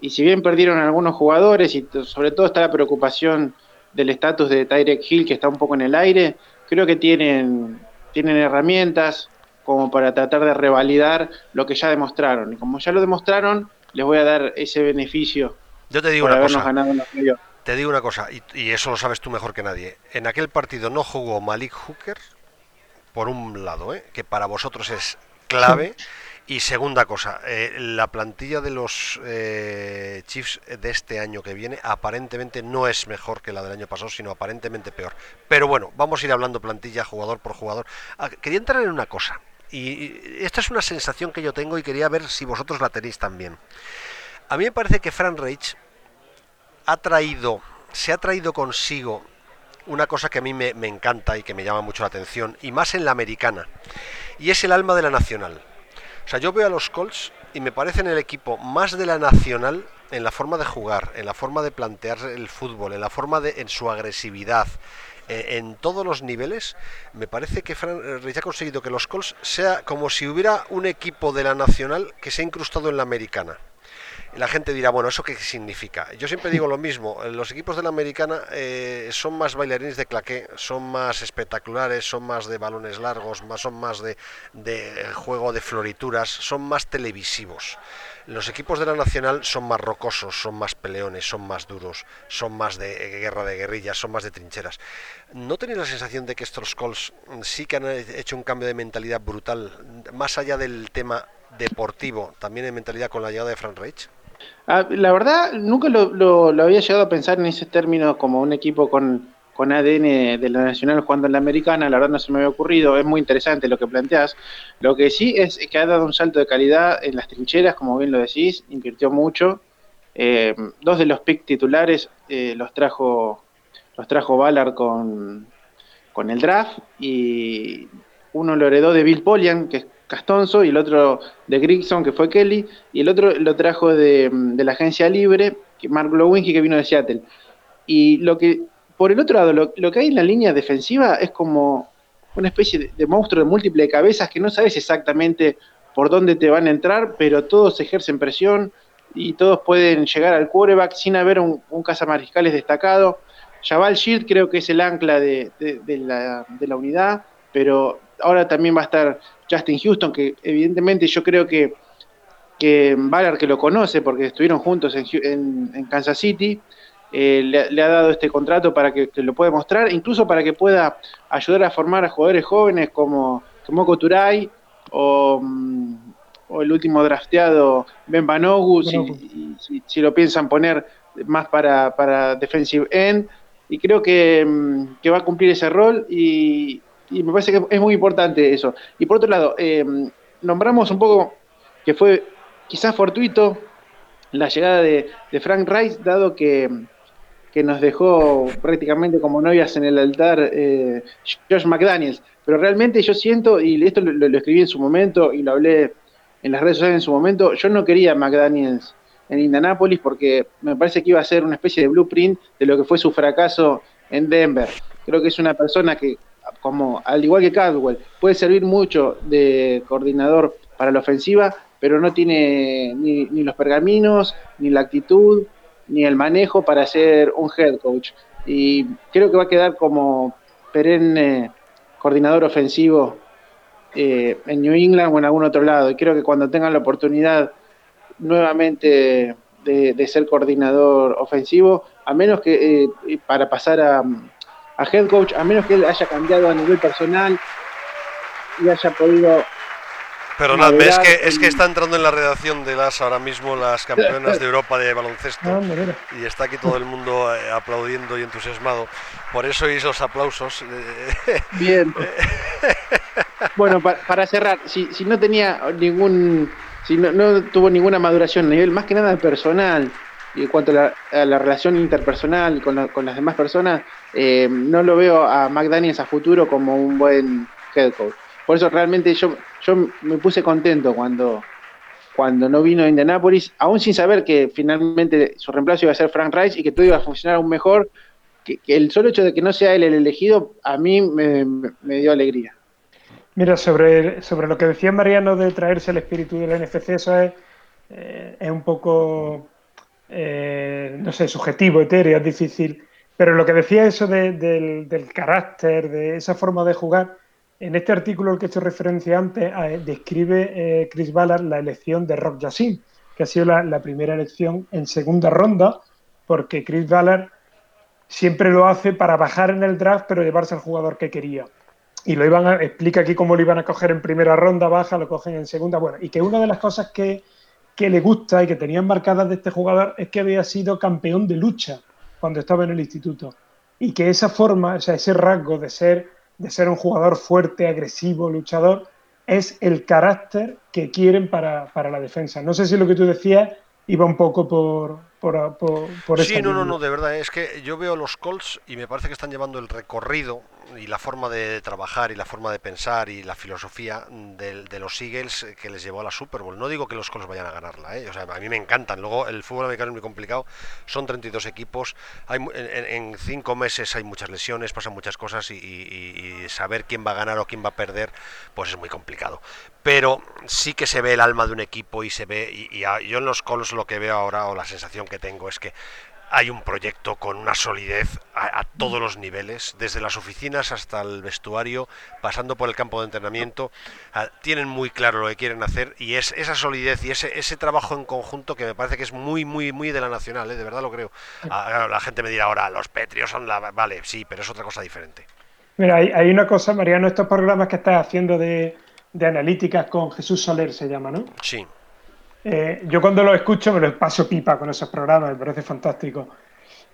y si bien perdieron algunos jugadores y sobre todo está la preocupación del estatus de Tyrek Hill que está un poco en el aire, creo que tienen, tienen herramientas como para tratar de revalidar lo que ya demostraron. Y como ya lo demostraron, les voy a dar ese beneficio. Yo te digo una cosa. te digo una cosa, y, eso lo sabes tú mejor que nadie. En aquel partido no jugó Malik Hooker, por un lado, ¿eh? que para vosotros es clave. (laughs) Y segunda cosa, eh, la plantilla de los eh, Chiefs de este año que viene aparentemente no es mejor que la del año pasado, sino aparentemente peor. Pero bueno, vamos a ir hablando plantilla jugador por jugador. Ah, quería entrar en una cosa, y esta es una sensación que yo tengo y quería ver si vosotros la tenéis también. A mí me parece que Fran Reich ha traído, se ha traído consigo una cosa que a mí me, me encanta y que me llama mucho la atención, y más en la americana, y es el alma de la nacional. O sea, yo veo a los Colts y me parecen el equipo más de la nacional en la forma de jugar, en la forma de plantear el fútbol, en la forma de, en su agresividad, eh, en todos los niveles, me parece que Fran eh, ha conseguido que los Colts sea como si hubiera un equipo de la nacional que se ha incrustado en la americana la gente dirá, bueno, ¿eso qué significa? Yo siempre digo lo mismo, los equipos de la americana eh, son más bailarines de claqué, son más espectaculares, son más de balones largos, son más de, juego de florituras, son más televisivos. Los equipos de la Nacional son más rocosos, son más peleones, son más duros, son más de guerra de guerrillas, son más de trincheras. ¿No tenéis la sensación de que estos Colts sí que han hecho un cambio de mentalidad brutal, más allá del tema deportivo, también en mentalidad con la llegada de Frank Reich? Ah, la verdad, nunca lo, había llegado a pensar en ese término como un equipo con, ADN de la Nacional jugando en la Americana, la verdad no se me había ocurrido, es muy interesante lo que planteas. Lo que sí es que ha dado un salto de calidad en las trincheras, como bien lo decís, invirtió mucho. Eh, dos de los pick titulares eh, los trajo los trajo Ballard con, con el draft y uno lo heredó de Bill Polian, que es Castonzo, y el otro de Grigson, que fue Kelly, y el otro lo trajo de, la agencia libre, que Mark Lowinski, que vino de Seattle. Y lo que, por el otro lado, lo, que hay en la línea defensiva es como una especie de, monstruo de múltiples cabezas que no sabes exactamente por dónde te van a entrar, pero todos ejercen presión y todos pueden llegar al quarterback sin haber un, un cazamariscales destacado. Jabal Shield creo que es el ancla de, la, de la unidad pero ahora también va a estar Justin Houston, que evidentemente yo creo que, que Ballard, que lo conoce porque estuvieron juntos en, Kansas City, eh, le, ha dado este contrato para que, lo pueda mostrar, incluso para que pueda ayudar a formar a jugadores jóvenes como, como Turay o, mm, o, el último drafteado Ben Banogu, si, si, lo piensan poner más para, para defensive end. Y creo que, mm, que va a cumplir ese rol y, y me parece que es muy importante eso. Y por otro lado, eh, nombramos un poco que fue quizás fortuito la llegada de, Frank Rice, dado que, nos dejó prácticamente como novias en el altar eh, Josh McDaniels. Pero realmente yo siento, y esto lo, escribí en su momento y lo hablé en las redes sociales en su momento, yo no quería McDaniels en Indianapolis porque me parece que iba a ser una especie de blueprint de lo que fue su fracaso en Denver. Creo que es una persona que como al igual que Caldwell, puede servir mucho de coordinador para la ofensiva, pero no tiene ni, los pergaminos, ni la actitud, ni el manejo para ser un head coach. Y creo que va a quedar como perenne coordinador ofensivo eh, en New England o en algún otro lado. Y creo que cuando tengan la oportunidad nuevamente de, ser coordinador ofensivo, a menos que eh, para pasar a, a head coach, a menos que él haya cambiado a nivel personal y haya podido Perdonadme, es que, es que está entrando en la redacción de las ahora mismo las campeonas de Europa de baloncesto ah, y está aquí todo el mundo eh, aplaudiendo y entusiasmado. Por eso oís los aplausos. (laughs) Bien. bueno, para, cerrar, si, si, no tenía ningún, si no, no, tuvo ninguna maduración a nivel más que nada personal y en cuanto a la, relación interpersonal con, las demás personas, eh, no lo veo a McDaniels a futuro como un buen head coach. Por eso realmente yo, yo me puse contento cuando, cuando no vino a Indianapolis, aún sin saber que finalmente su reemplazo iba a ser Frank Rice y que todo iba a funcionar aún mejor. Que, el solo hecho de que no sea él el elegido, a mí me, dio alegría. Mira, sobre, sobre lo que decía Mariano de traerse el espíritu del NFC, eso es, eh, es un poco, eh, no sé, subjetivo, etéreo, es difícil pero lo que decía eso del, carácter, de esa forma de jugar, en este artículo al que he hecho referencia antes, describe eh, Chris Ballard la elección de Rock Yassin, que ha sido la, primera elección en segunda ronda, porque Chris Ballard siempre lo hace para bajar en el draft, pero llevarse al jugador que quería. Y lo iban a, explica aquí cómo lo iban a coger en primera ronda, baja, lo cogen en segunda. Bueno, y que una de las cosas que, que le gusta y que tenían marcadas de este jugador es que había sido campeón de lucha cuando estaba en el instituto. Y que esa forma, o sea, ese rasgo de ser, de ser un jugador fuerte, agresivo, luchador, es el carácter que quieren para, para la defensa. No sé si lo que tú decías iba un poco por, por, por, Sí, no, no, no, de verdad, es que yo veo los Colts y me parece que están llevando el recorrido y la forma de trabajar y la forma de pensar y la filosofía de, de, los Eagles que les llevó a la Super Bowl. No digo que los Colts vayan a ganarla, ¿eh? o sea, a mí me encantan. Luego, el fútbol americano es muy complicado, son 32 equipos, hay, en, cinco meses hay muchas lesiones, pasan muchas cosas y, saber quién va a ganar o quién va a perder, pues es muy complicado. Pero sí que se ve el alma de un equipo y se ve, y, yo en los Colts lo que veo ahora, o la sensación que tengo, es que hay un proyecto con una solidez a, todos los niveles, desde las oficinas hasta el vestuario, pasando por el campo de entrenamiento. Ah, tienen muy claro lo que quieren hacer y es esa solidez y ese, ese trabajo en conjunto que me parece que es muy, muy, muy de la nacional, ¿eh? de verdad lo creo. Ah, la gente me dirá ahora, los Petrios son la... Vale, sí, pero es otra cosa diferente. Mira, hay, una cosa, Mariano, estos programas que estás haciendo de, de analíticas con Jesús Soler se llama, ¿no? Sí. Eh, yo cuando lo escucho me lo paso pipa con esos programas, me parece fantástico.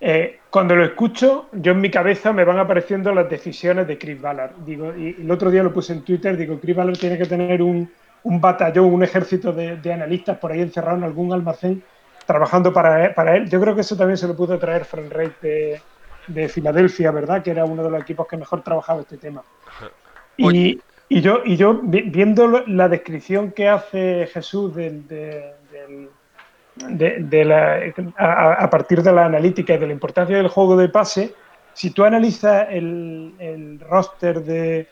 Eh, cuando lo escucho, yo en mi cabeza me van apareciendo las decisiones de Chris Ballard. Digo, y el otro día lo puse en Twitter, digo, Chris Ballard tiene que tener un, batallón, un ejército de, analistas por ahí encerrado en algún almacén trabajando para él, para él. Yo creo que eso también se lo pudo traer Frank Reich de, de Filadelfia, ¿verdad? Que era uno de los equipos que mejor trabajaba este tema. Y, y yo, y yo viendo la descripción que hace Jesús del, de, a, partir de la analítica y de la importancia del juego de pase, si tú analizas el, roster de,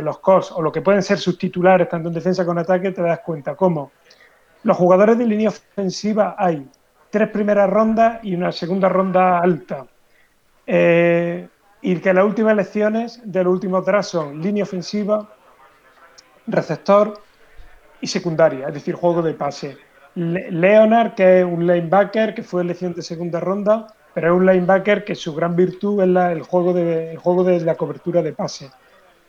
los Colts o lo que pueden ser sus titulares, tanto en defensa como en ataque, te das cuenta cómo los jugadores de línea ofensiva hay tres primeras rondas y una segunda ronda alta. Eh, y que las últimas elecciones de los últimos drafts son línea ofensiva, receptor y secundaria, es decir, juego de pase. Leonard, que es un linebacker que fue elección de segunda ronda, pero es un linebacker que su gran virtud es el, juego de, juego de la cobertura de pase.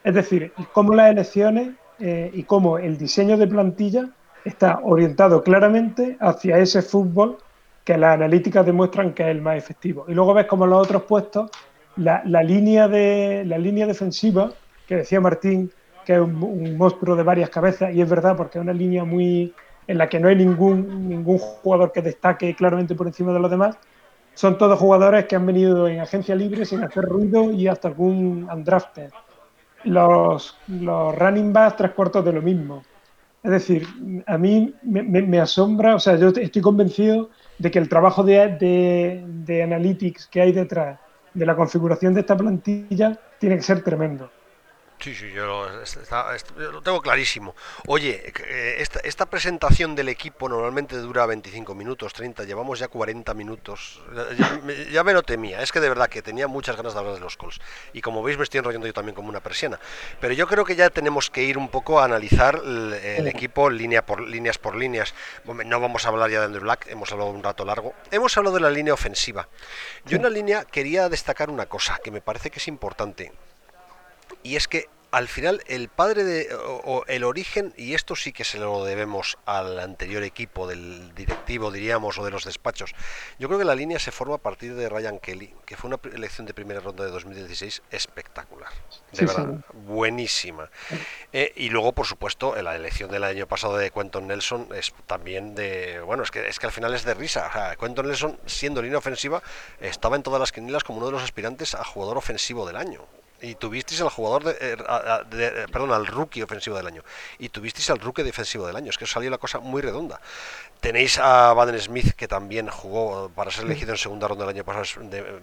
Es decir, cómo las elecciones eh, y cómo el diseño de plantilla está orientado claramente hacia ese fútbol que las analíticas demuestran que es el más efectivo. Y luego ves como los otros puestos, la, línea, de, la línea defensiva, que decía Martín, que es un, monstruo de varias cabezas, y es verdad porque es una línea muy en la que no hay ningún, ningún jugador que destaque claramente por encima de los demás, son todos jugadores que han venido en agencia libre sin hacer ruido y hasta algún undrafted. Los, los running backs, tres cuartos de lo mismo. Es decir, a mí me, asombra, o sea, yo estoy convencido de que el trabajo de, de analytics que hay detrás de la configuración de esta plantilla tiene que ser tremendo. Sí, sí, yo lo, tengo clarísimo. Oye, eh, esta, esta, presentación del equipo normalmente dura 25 minutos, 30, llevamos ya 40 minutos. Ya, me lo temía, es que de verdad que tenía muchas ganas de hablar de los calls. Y como veis me estoy enrollando yo también como una persiana. Pero yo creo que ya tenemos que ir un poco a analizar el, equipo línea por líneas por líneas. No vamos a hablar ya de Andrew Black, hemos hablado un rato largo. Hemos hablado de la línea ofensiva. Yo en la línea quería destacar una cosa que me parece que es importante y es que al final el padre de o, el origen y esto sí que se lo debemos al anterior equipo del directivo diríamos o de los despachos yo creo que la línea se forma a partir de Ryan Kelly que fue una elección de primera ronda de 2016 espectacular de verdad buenísima. Eh, y luego por supuesto la elección del año pasado de Quentin Nelson es también de bueno es que es que al final es de risa o sea, Quentin Nelson siendo línea ofensiva estaba en todas las quinilas como uno de los aspirantes a jugador ofensivo del año y tuvisteis al jugador de, eh, eh, perdón al rookie ofensivo del año. Y tuvisteis al rookie defensivo del año. Es que os salió la cosa muy redonda. Tenéis a Baden Smith que también jugó para ser elegido en segunda ronda del año pasado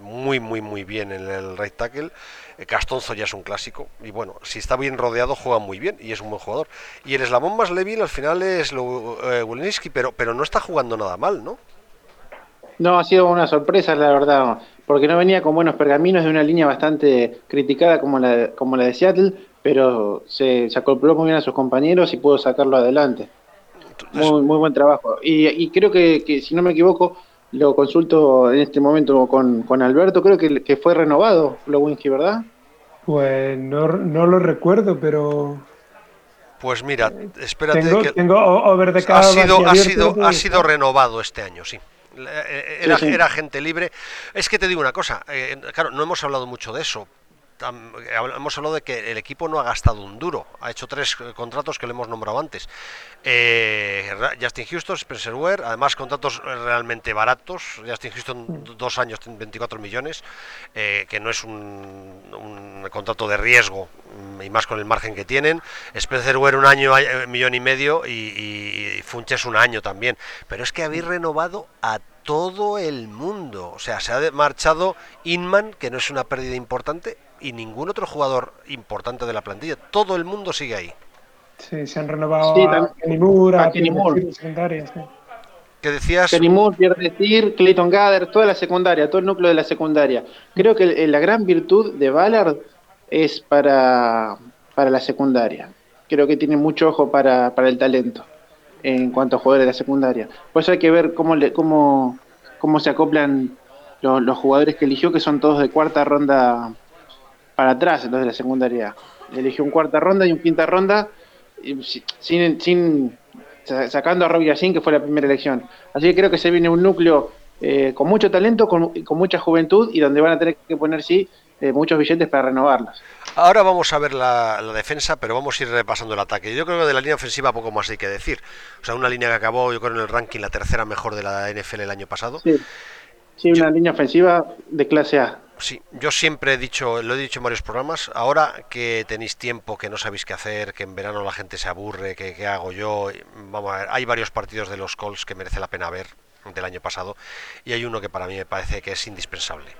muy muy muy bien en el right tackle. Eh, Castonzo ya es un clásico. Y bueno si está bien rodeado juega muy bien y es un buen jugador. Y el eslabón más débil al final es lo pero pero no está jugando nada mal no no, ha sido una sorpresa, la verdad porque no venía con buenos pergaminos de una línea bastante criticada como la, como la de Seattle, pero se, se acopló muy bien a sus compañeros y pudo sacarlo adelante. Muy, muy buen trabajo. Y, creo que, si no me equivoco, lo consulto en este momento con, con Alberto, creo que, que fue renovado Lowinski, ¿verdad? Pues no, no lo recuerdo, pero pues mira, espérate tengo, que tengo over the ha sido, ha sido, ha sido renovado este año, sí. Eh, era, era, gente libre. Es que te digo una cosa, eh, claro, no hemos hablado mucho de eso, hemos hablado de que el equipo no ha gastado un duro, ha hecho tres eh, contratos que le hemos nombrado antes. Eh, Justin Houston, Spencer Ware, además contratos realmente baratos. Justin Houston dos años, 24 millones, eh, que no es un, contrato de riesgo mm, y más con el margen que tienen. Spencer Ware un año, millón y medio y, y Funches un año también. Pero es que habéis renovado a todo el mundo. O sea, se ha marchado Inman, que no es una pérdida importante, y ningún otro jugador importante de la plantilla. Todo el mundo sigue ahí. Sí, se han renovado a Kenny Moore, a, Kenny Moore. ¿Qué decías? Kenny Moore, Pierre Decir, Clayton Gather, toda la secundaria, todo el núcleo de la secundaria. Creo que la gran virtud de Ballard es para, para la secundaria. Creo que tiene mucho ojo para, para el talento en cuanto a jugadores de la secundaria. Pues hay que ver cómo, le, cómo, cómo se acoplan los, los jugadores que eligió, que son todos de cuarta ronda para atrás entonces la secundaria. Eligió un cuarta ronda y un quinta ronda sin, sin sacando a Robbie Yacine, que fue la primera elección. Así que creo que se viene un núcleo eh, con mucho talento, con, con, mucha juventud y donde van a tener que poner, sí, eh, muchos billetes para renovarlas. Ahora vamos a ver la, defensa, pero vamos a ir repasando el ataque. Yo creo que de la línea ofensiva poco más hay que decir. O sea, una línea que acabó, yo creo, en el ranking la tercera mejor de la NFL el año pasado. Sí, sí una línea ofensiva de clase A. Sí, yo siempre he dicho, lo he dicho en varios programas, ahora que tenéis tiempo, que no sabéis qué hacer, que en verano la gente se aburre, que qué hago yo, vamos a ver, hay varios partidos de los Colts que merece la pena ver del año pasado y hay uno que para mí me parece que es indispensable.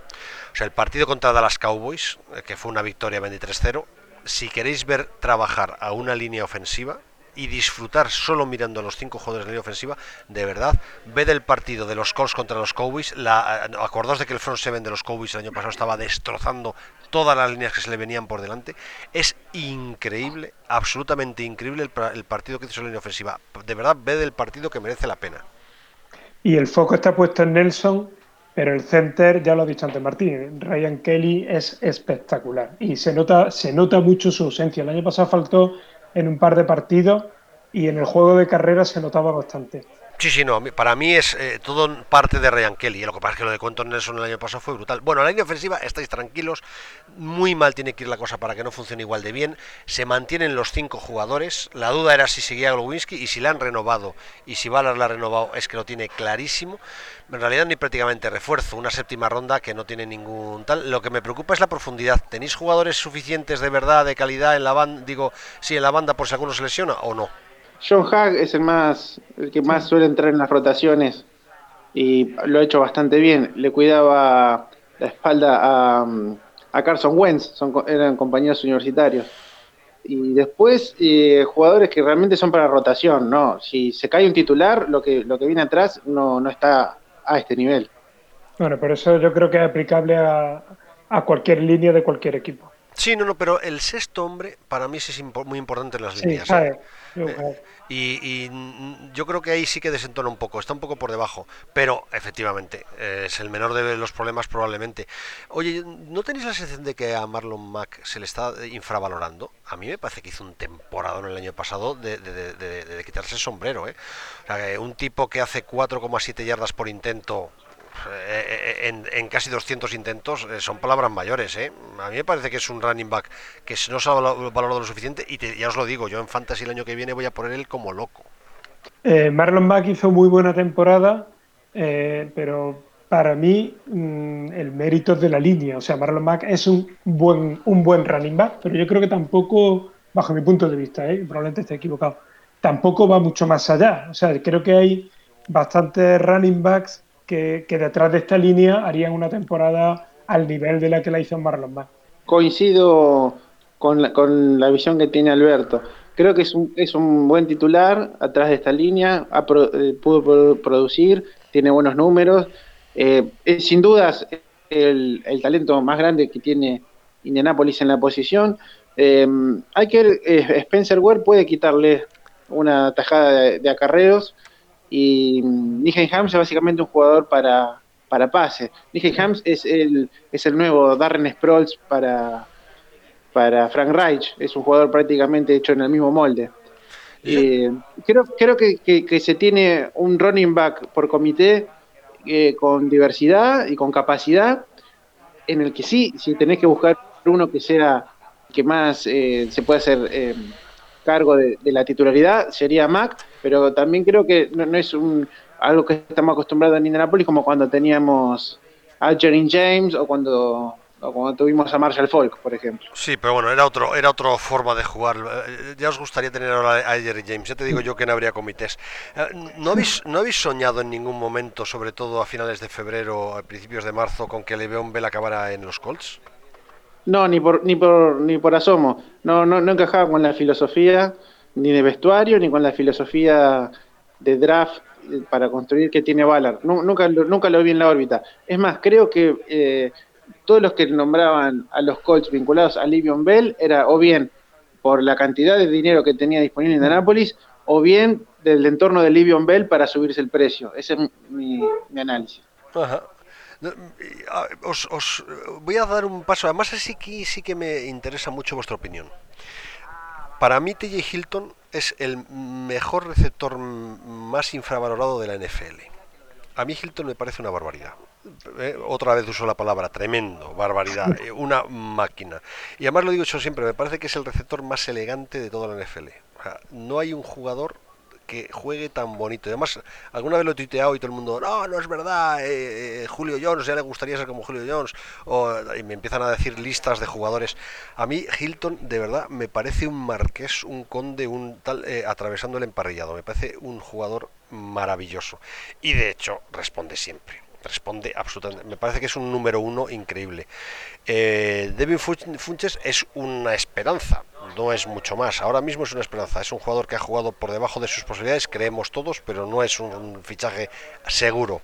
O sea, el partido contra Dallas Cowboys, eh, que fue una victoria 23-0, si queréis ver trabajar a una línea ofensiva, y disfrutar solo mirando a los cinco jugadores de la ofensiva, de verdad, ve del partido de los Colts contra los Cowboys, la, acordaos de que el front seven de los Cowboys el año pasado estaba destrozando todas las líneas que se le venían por delante, es increíble, absolutamente increíble el, el partido que hizo la línea ofensiva, de verdad ve del partido que merece la pena. Y el foco está puesto en Nelson, pero el center, ya lo ha dicho antes Martín, Ryan Kelly es espectacular y se nota, se nota mucho su ausencia. El año pasado faltó en un par de partidos y en el juego de carrera se notaba bastante. Sí, sí, no, para mí es eh, todo parte de Ryan Kelly. Lo que pasa es que lo de Quentin Nelson el año pasado fue brutal. Bueno, la línea ofensiva, estáis tranquilos, muy mal tiene que ir la cosa para que no funcione igual de bien. Se mantienen los cinco jugadores. La duda era si seguía Glowinski y si la han renovado y si Ballard la ha renovado es que lo tiene clarísimo. En realidad ni prácticamente refuerzo, una séptima ronda que no tiene ningún tal. Lo que me preocupa es la profundidad. ¿Tenéis jugadores suficientes de verdad, de calidad en la banda, digo, sí, en la banda por si alguno se lesiona o no? John Hag es el más el que más suele entrar en las rotaciones y lo ha hecho bastante bien. Le cuidaba la espalda a, a Carson Wentz, son, eran compañeros universitarios. Y después eh, jugadores que realmente son para rotación, ¿no? Si se cae un titular, lo que, lo que viene atrás no, no está a este nivel. Bueno, por eso yo creo que es aplicable a, a cualquier línea de cualquier equipo. Sí, no, no, pero el sexto hombre para mí es muy importante en las líneas. ¿eh? Eh, y, yo creo que ahí sí que desentona un poco, está un poco por debajo, pero efectivamente eh, es el menor de los problemas probablemente. Oye, ¿no tenéis la sensación de que a Marlon Mack se le está infravalorando? A mí me parece que hizo un temporada en el año pasado de, de quitarse el sombrero. ¿eh? Un tipo que hace 4,7 yardas por intento en, en, casi 200 intentos eh, son palabras mayores. ¿eh? A mí me parece que es un running back que no se ha valorado lo suficiente y ya os lo digo, yo en Fantasy el año que viene voy a poner él como loco. Marlon Mack hizo muy buena temporada, pero para mí mm, el mérito es de la línea. O sea, Marlon Mack es un buen, un buen running back, pero yo creo que tampoco, bajo mi punto de vista, probablemente esté equivocado, tampoco va mucho más allá. O sea, creo que hay bastantes running backs que, detrás de esta línea harían una temporada al nivel de la que la hizo Marlon Mack. Coincido con la, con la visión que tiene Alberto. Creo que es un, es un buen titular atrás de esta línea, eh, pudo producir, tiene buenos números. Eh, es sin dudas el, el, talento más grande que tiene Indianapolis en la posición. Eh, hay que ver, Spencer Ware puede quitarle una tajada de, de acarreos y Nicky Hams es básicamente un jugador para, para pase. Nicky Hams es el, es el nuevo Darren Sproles para, para Frank Reich, es un jugador prácticamente hecho en el mismo molde. Eh, creo creo que, se tiene un running back por comité eh, con diversidad y con capacidad, en el que sí, si tenés que buscar uno que sea que más eh, se pueda hacer cargo de, la titularidad sería Mac, pero también creo que no, es un, algo que estamos acostumbrados en Indianapolis como cuando teníamos a Jerry James o cuando cuando tuvimos a Marshall Falk, por ejemplo. Sí, pero bueno, era otro, era otra forma de jugar. Eh, ya os gustaría tener ahora a Jerry James. Ya te digo yo que no habría comités. Eh, ¿No habéis, ¿No habéis soñado en ningún momento, sobre todo a finales de febrero, a principios de marzo, con que Le'Veon Bell acabara en los Colts? No, ni por, ni por, ni por asomo. No, no, no encajaba con la filosofía ni de vestuario, ni con la filosofía de draft eh, para construir que tiene Ballard. nunca, nunca lo vi en la órbita. Es más, creo que eh, todos los que nombraban a los Colts vinculados a Livion Bell era o bien por la cantidad de dinero que tenía disponible en Anápolis, o bien del entorno de Livion Bell para subirse el precio. Ese es mi, mi análisis. Ajá. Os, voy a dar un paso. Además, así que sí que me interesa mucho vuestra opinión. Para mí, TJ Hilton es el mejor receptor más infravalorado de la NFL. A mí Hilton me parece una barbaridad. Eh, otra vez uso la palabra tremendo, barbaridad, (laughs) eh, una máquina. Y además lo digo yo siempre, me parece que es el receptor más elegante de toda la NFL. no hay un jugador que juegue tan bonito. además, alguna vez lo he tuiteado y todo el mundo, no, no es verdad, eh, eh, Julio Jones, ya le gustaría ser como Julio Jones. O, y me empiezan a decir listas de jugadores. A mí, Hilton, de verdad, me parece un marqués, un conde, un tal, eh, atravesando el emparrillado. Me parece un jugador maravilloso. Y de hecho, responde siempre. Responde absolutamente. Me parece que es un número uno increíble. Eh, Devin Funches es una esperanza, no es mucho más. Ahora mismo es una esperanza. Es un jugador que ha jugado por debajo de sus posibilidades, creemos todos, pero no es un fichaje seguro.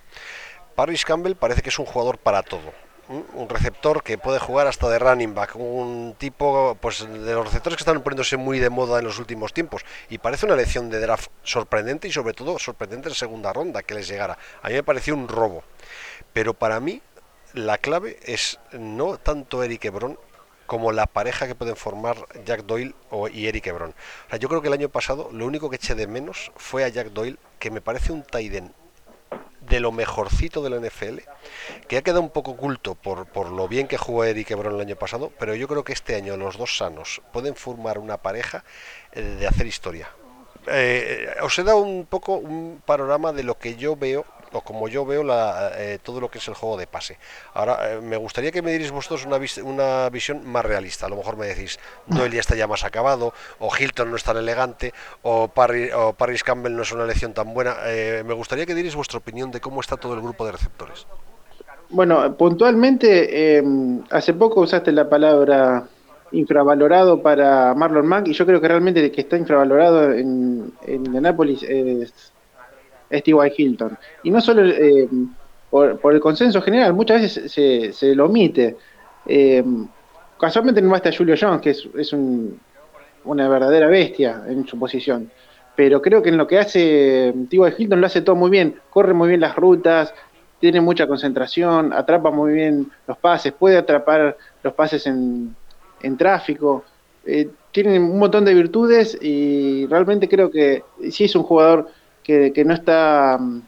Paris Campbell parece que es un jugador para todo un receptor que puede jugar hasta de running back, un tipo pues de los receptores que están poniéndose muy de moda en los últimos tiempos y parece una elección de draft sorprendente y sobre todo sorprendente en segunda ronda que les llegara. A mí me pareció un robo, pero para mí la clave es no tanto Eric Ebron como la pareja que pueden formar Jack Doyle y Eric Ebron. Yo creo que el año pasado lo único que eché de menos fue a Jack Doyle, que me parece un Taiden de lo mejorcito de la NFL, que ha quedado un poco oculto por, por lo bien que jugó Eric Ebron el año pasado, pero yo creo que este año los dos sanos pueden formar una pareja eh, de hacer historia. Eh, os he dado un poco un panorama de lo que yo veo o como yo veo la, eh, todo lo que es el juego de pase. Ahora, eh, me gustaría que me dierais vosotros una, una visión más realista. A lo mejor me decís, Doyle ya está ya más acabado, o Hilton no es tan elegante, o, o Paris Campbell no es una elección tan buena. Eh, me gustaría que dierais vuestra opinión de cómo está todo el grupo de receptores. Bueno, puntualmente, em, hace poco usaste la palabra infravalorado para Marlon Mack y yo creo que realmente que está infravalorado en, en Anápolis es Steve Hilton. Y no solo eh, por, el consenso general, muchas veces se, se lo omite. Eh, casualmente no está Julio Jones, que es, es una verdadera bestia en su posición. Pero creo que en lo que hace T.Y. Hilton lo hace todo muy bien. Corre muy bien las rutas, tiene mucha concentración, atrapa muy bien los pases, puede atrapar los pases en, en tráfico. Eh, tiene un montón de virtudes y realmente creo que sí es un jugador que, no está mm,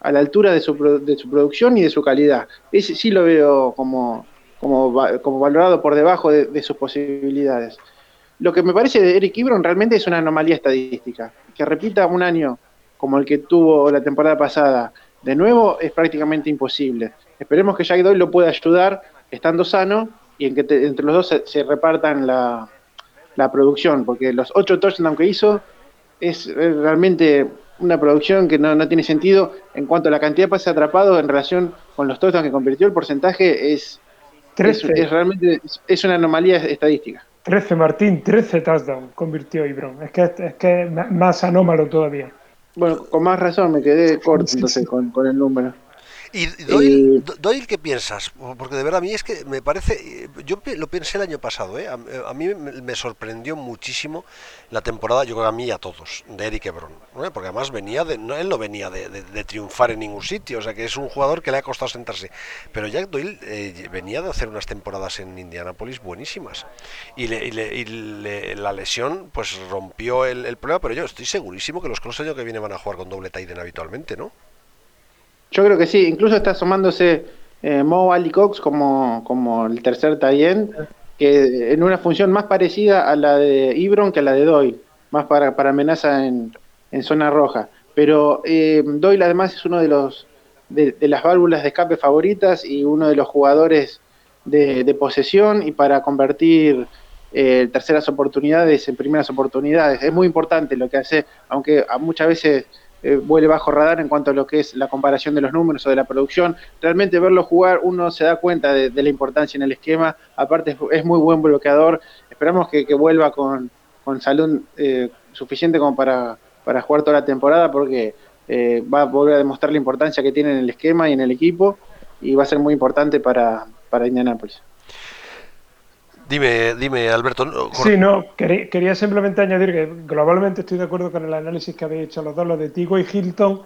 a la altura de su, de su producción y de su calidad. Ese sí lo veo como, como, valorado por debajo de, sus posibilidades. Lo que me parece de Eric Ibron realmente es una anomalía estadística. Que repita un año como el que tuvo la temporada pasada de nuevo es prácticamente imposible. Esperemos que Jack Doyle lo pueda ayudar estando sano y en que entre los dos se, repartan la, la, producción, porque los ocho touchdowns que hizo es realmente una producción que no, tiene sentido en cuanto a la cantidad de pases atrapados en relación con los touchdowns que convirtió, el porcentaje es, es, realmente es una anomalía estadística. 13, Martín, 13 touchdowns convirtió Ibron. Es que es que más anómalo todavía. Bueno, con más razón me quedé corto entonces con, con el número. ¿Y Doyle, Doyle, qué piensas? Porque de verdad a mí es que me parece, yo lo pensé el año pasado, ¿eh? a, mí me sorprendió muchísimo la temporada, yo creo que a mí y a todos, de Eric Ebron, porque además venía de, no, él no venía de, triunfar en ningún sitio, o sea que es un jugador que le ha costado sentarse, pero Jack Doyle eh, venía de hacer unas temporadas en Indianapolis buenísimas y, la lesión pues rompió el, el, problema, pero yo estoy segurísimo que los Colts año que viene van a jugar con doble Titan habitualmente, ¿no? Yo creo que sí, incluso está asomándose eh, Mo Ali Cox como, como el tercer Tayen, que en una función más parecida a la de Ibron que a la de Doyle, más para, para amenaza en, en zona roja. Pero eh, Doyle además es uno de los de, las válvulas de escape favoritas y uno de los jugadores de, posesión y para convertir eh, terceras oportunidades en primeras oportunidades. Es muy importante lo que hace, aunque muchas veces eh, vuele bajo radar en cuanto a lo que es la comparación de los números o de la producción. Realmente verlo jugar uno se da cuenta de, la importancia en el esquema, aparte es, muy buen bloqueador, esperamos que, vuelva con, salud eh, suficiente como para, para jugar toda la temporada porque eh, va a volver a demostrar la importancia que tiene en el esquema y en el equipo y va a ser muy importante para, para Indianapolis. Dime, dime, Alberto. Sí, no, quería, simplemente añadir que globalmente estoy de acuerdo con el análisis que habéis hecho los dos, los de Tigo y Hilton.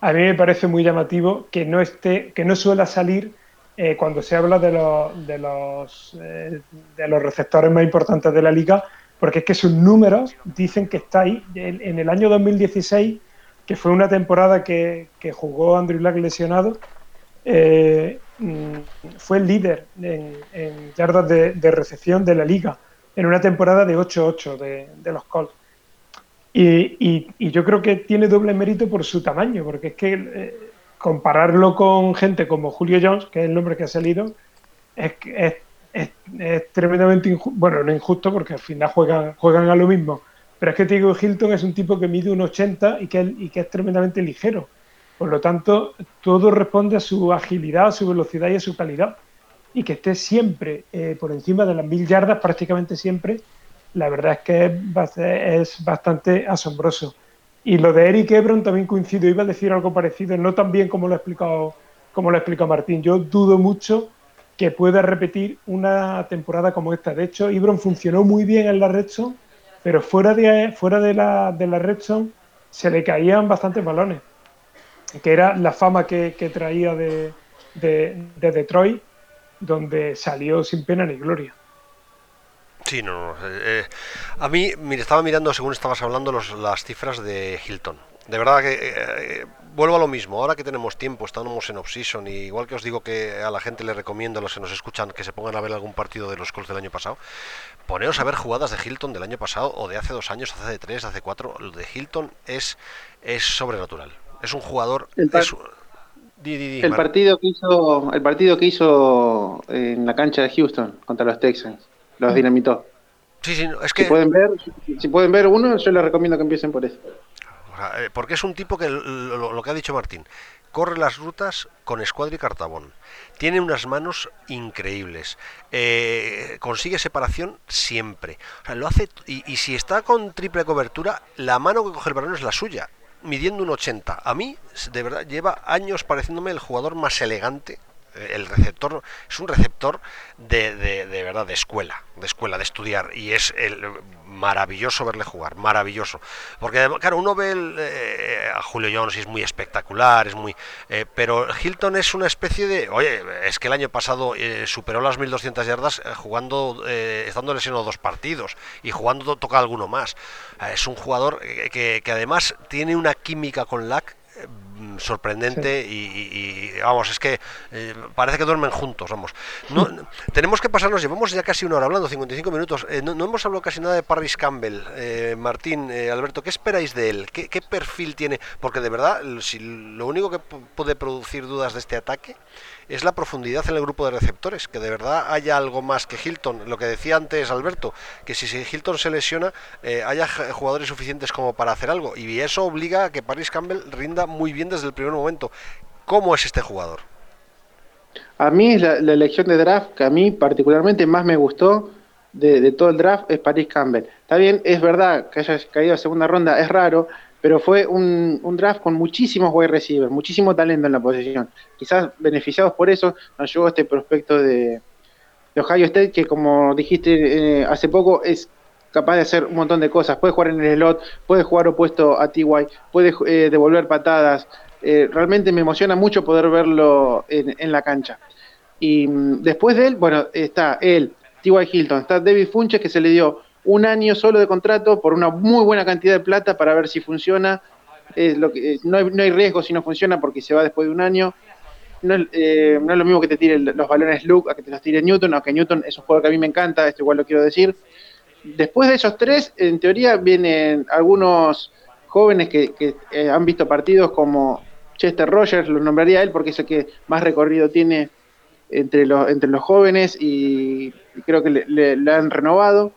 A mí me parece muy llamativo que no esté, que no suela salir eh, cuando se habla de los, de los, eh, de los receptores más importantes de la liga, porque es que sus números dicen que está ahí. En, el año 2016, que fue una temporada que, jugó Andrew Luck lesionado, eh, fue el líder en, yardas de, recepción de la liga en una temporada de 8-8 de, los Colts. Y, yo creo que tiene doble mérito por su tamaño, porque es que eh, compararlo con gente como Julio Jones, que es el nombre que ha salido, es, es, es, tremendamente injusto, bueno, no injusto porque al final juegan, juegan a lo mismo, pero es que Diego Hilton es un tipo que mide un 80 y que, y que es tremendamente ligero. Por lo tanto, todo responde a su agilidad, a su velocidad y a su calidad. Y que esté siempre eh, por encima de las mil yardas, prácticamente siempre, la verdad es que es bastante asombroso. Y lo de Eric Ebron también coincido, iba a decir algo parecido, no tan bien como lo ha explicado, Martín. Yo dudo mucho que pueda repetir una temporada como esta. De hecho, Ebron funcionó muy bien en la Redstone, pero fuera de, fuera de la, de la Redstone se le caían bastantes balones, que era la fama que, traía de, de Detroit, donde salió sin pena ni gloria. Sí, no, no. Eh, eh, a mí, mire, estaba mirando, según estabas hablando, las cifras de Hilton. De verdad que eh, vuelvo a lo mismo. Ahora que tenemos tiempo, estamos en off-season, y igual que os digo que a la gente le recomiendo, a los que nos escuchan, que se pongan a ver algún partido de los Colts del año pasado, poneos a ver jugadas de Hilton del año pasado, o de hace dos años, hace de tres, hace cuatro. Lo de Hilton es, es sobrenatural. Es un jugador. El, el partido que hizo, el partido que hizo en la cancha de Houston contra los Texans los dinamitó. Sí, sí, es que... Si pueden ver, si pueden ver uno, yo les recomiendo que empiecen por eso. Eh, porque es un tipo que, lo, que ha dicho Martín, corre las rutas con escuadra y cartabón. Tiene unas manos increíbles. Eh, consigue separación siempre. O sea, lo hace. Y, y, si está con triple cobertura, la mano que coge el balón es la suya, midiendo un 80. A mí, de verdad, lleva años pareciéndome el jugador más elegante el receptor es un receptor de, de, verdad de escuela de escuela de estudiar. Y es el maravilloso verle jugar maravilloso. Porque claro uno ve eh, a Julio Jones y es muy espectacular es muy eh, pero Hilton es una especie de oye es que el año pasado eh, superó las 1200 yardas jugando estando lesionado dos partidos y jugando toca alguno más. Es un jugador que, que además tiene una química con Lack Mm, sorprendente y, vamos, es que eh, parece que duermen juntos, vamos. No, (laughs) tenemos que pasarnos, llevamos ya casi una hora hablando, 55 minutos, eh, no, hemos hablado casi nada de Paris Campbell. Eh, Martín, Alberto, ¿qué esperáis de él? ¿Qué, ¿Qué, perfil tiene? Porque de verdad, si lo único que puede producir dudas de este ataque es la profundidad en el grupo de receptores, que de verdad haya algo más que Hilton. Lo que decía antes Alberto, que si Hilton se lesiona, eh, haya jugadores suficientes como para hacer algo. Y eso obliga a que Paris Campbell rinda muy bien desde el primer momento. ¿Cómo es este jugador? A mí la, elección de draft que a mí particularmente más me gustó de, de, todo el draft es Paris Campbell. Está bien, es verdad que haya caído a segunda ronda, es raro, pero fue un, draft con muchísimos wide receivers, muchísimo talento en la posición. Quizás beneficiados por eso nos llegó este prospecto de, Ohio State, que como dijiste eh, hace poco, es capaz de hacer un montón de cosas. Puede jugar en el slot, puede jugar opuesto a TY, puede eh, devolver patadas. Eh, realmente me emociona mucho poder verlo en, en la cancha. Y mm, después de él, bueno, está él, T.Y. Hilton, está David Funches, que se le dio un año solo de contrato por una muy buena cantidad de plata para ver si funciona. lo que, no, hay, riesgo si no funciona porque se va después de un año. No, eh, no es lo mismo que te tire los balones Luke a que te los tire Newton, aunque Newton es un juego que a mí me encanta, esto igual lo quiero decir. Después de esos tres, en teoría vienen algunos jóvenes que, eh, han visto partidos como Chester Rogers, lo nombraría él porque es el que más recorrido tiene entre los, entre los jóvenes y, creo que le han renovado.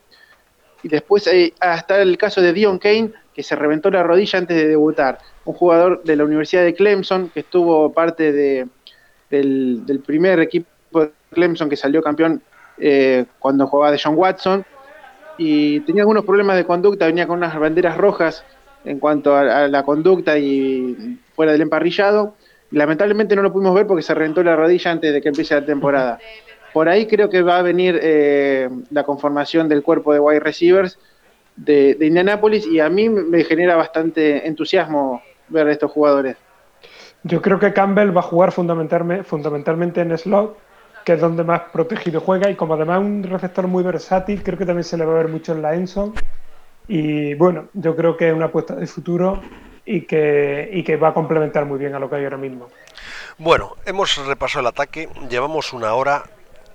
Y después hay, hasta el caso de Dion Kane, que se reventó la rodilla antes de debutar. Un jugador de la Universidad de Clemson, que estuvo parte de, del, primer equipo de Clemson que salió campeón eh, cuando jugaba de John Watson. Y tenía algunos problemas de conducta, venía con unas banderas rojas en cuanto a, la conducta y fuera del emparrillado. Lamentablemente no lo pudimos ver porque se reventó la rodilla antes de que empiece la temporada. Por ahí creo que va a venir eh, la conformación del cuerpo de wide receivers de, de Indianapolis y a mí me genera bastante entusiasmo ver a estos jugadores. Yo creo que Campbell va a jugar fundamentalmente, fundamentalmente en slot, que es donde más protegido juega, y como además es un receptor muy versátil, creo que también se le va a ver mucho en la Enson. Y bueno, yo creo que es una apuesta de futuro y que, y que va a complementar muy bien a lo que hay ahora mismo. Bueno, hemos repasado el ataque, llevamos una hora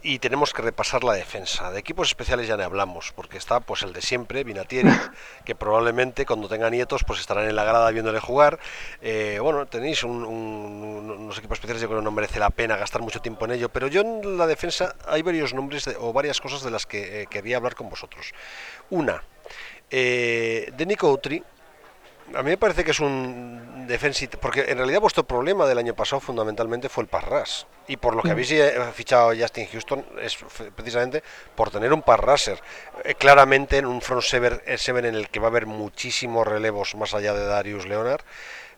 y tenemos que repasar la defensa. De equipos especiales ya no hablamos, porque está pues el de siempre, Vinatieri, (laughs) que probablemente cuando tenga nietos pues estarán en la grada viéndole jugar. Eh, bueno, tenéis unos equipos especiales, yo creo que no merece la pena gastar mucho tiempo en ello, pero yo en la defensa hay varios nombres o varias cosas de las que eh, quería hablar con vosotros. Una, eh, de Nico Utri, a mí me parece que es un porque en realidad vuestro problema del año pasado fundamentalmente fue el parras. Y por lo que mm. habéis eh, fichado a Justin Houston es precisamente por tener un parraser. Eh, claramente en un front seven, seven, en el que va a haber muchísimos relevos más allá de Darius Leonard.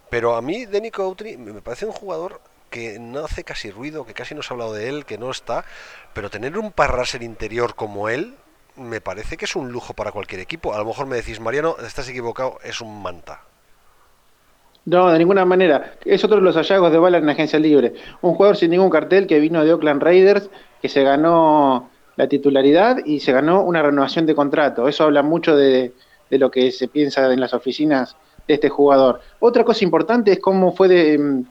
Pero a mí, Denico Autry, me parece un jugador que no hace casi ruido, que casi no se ha hablado de él, que no está. Pero tener un parraser interior como él, me parece que es un lujo para cualquier equipo. A lo mejor me decís, Mariano, estás equivocado, es un manta. No, de ninguna manera. Es otro de los hallazgos de Bala en agencia libre. Un jugador sin ningún cartel que vino de Oakland Raiders, que se ganó la titularidad y se ganó una renovación de contrato. Eso habla mucho de, lo que se piensa en las oficinas de este jugador. Otra cosa importante es cómo fue de mm,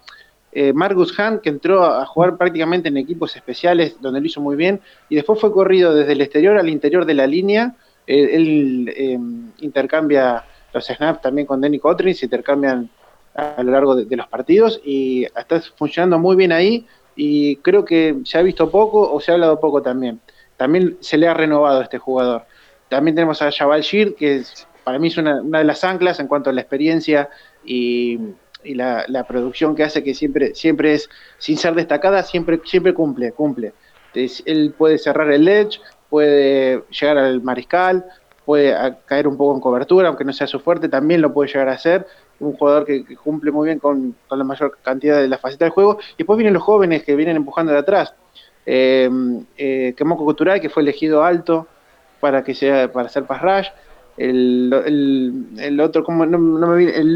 eh, Marcus Hunt, que entró a jugar prácticamente en equipos especiales, donde lo hizo muy bien, y después fue corrido desde el exterior al interior de la línea. él em, intercambia los snaps también con Denny Cotrin, se intercambian a lo largo de, los partidos y está funcionando muy bien ahí y creo que se ha visto poco o se ha hablado poco también. También se le ha renovado a este jugador. También tenemos a Jabal Shir, que para mí es una, de las anclas en cuanto a la experiencia y, la, producción que hace, que siempre, siempre es, sin ser destacada, siempre, siempre cumple, cumple. él puede cerrar el edge, puede llegar al mariscal, puede caer un poco en cobertura, aunque no sea su fuerte, también lo puede llegar a hacer un jugador que, cumple muy bien con, la mayor cantidad de la faceta del juego. Y después vienen los jóvenes que vienen empujando de atrás. Eh, eh, Kemoko Kuturai, que fue elegido alto para que sea para hacer pass rush. El, el, otro, como no, me viene. El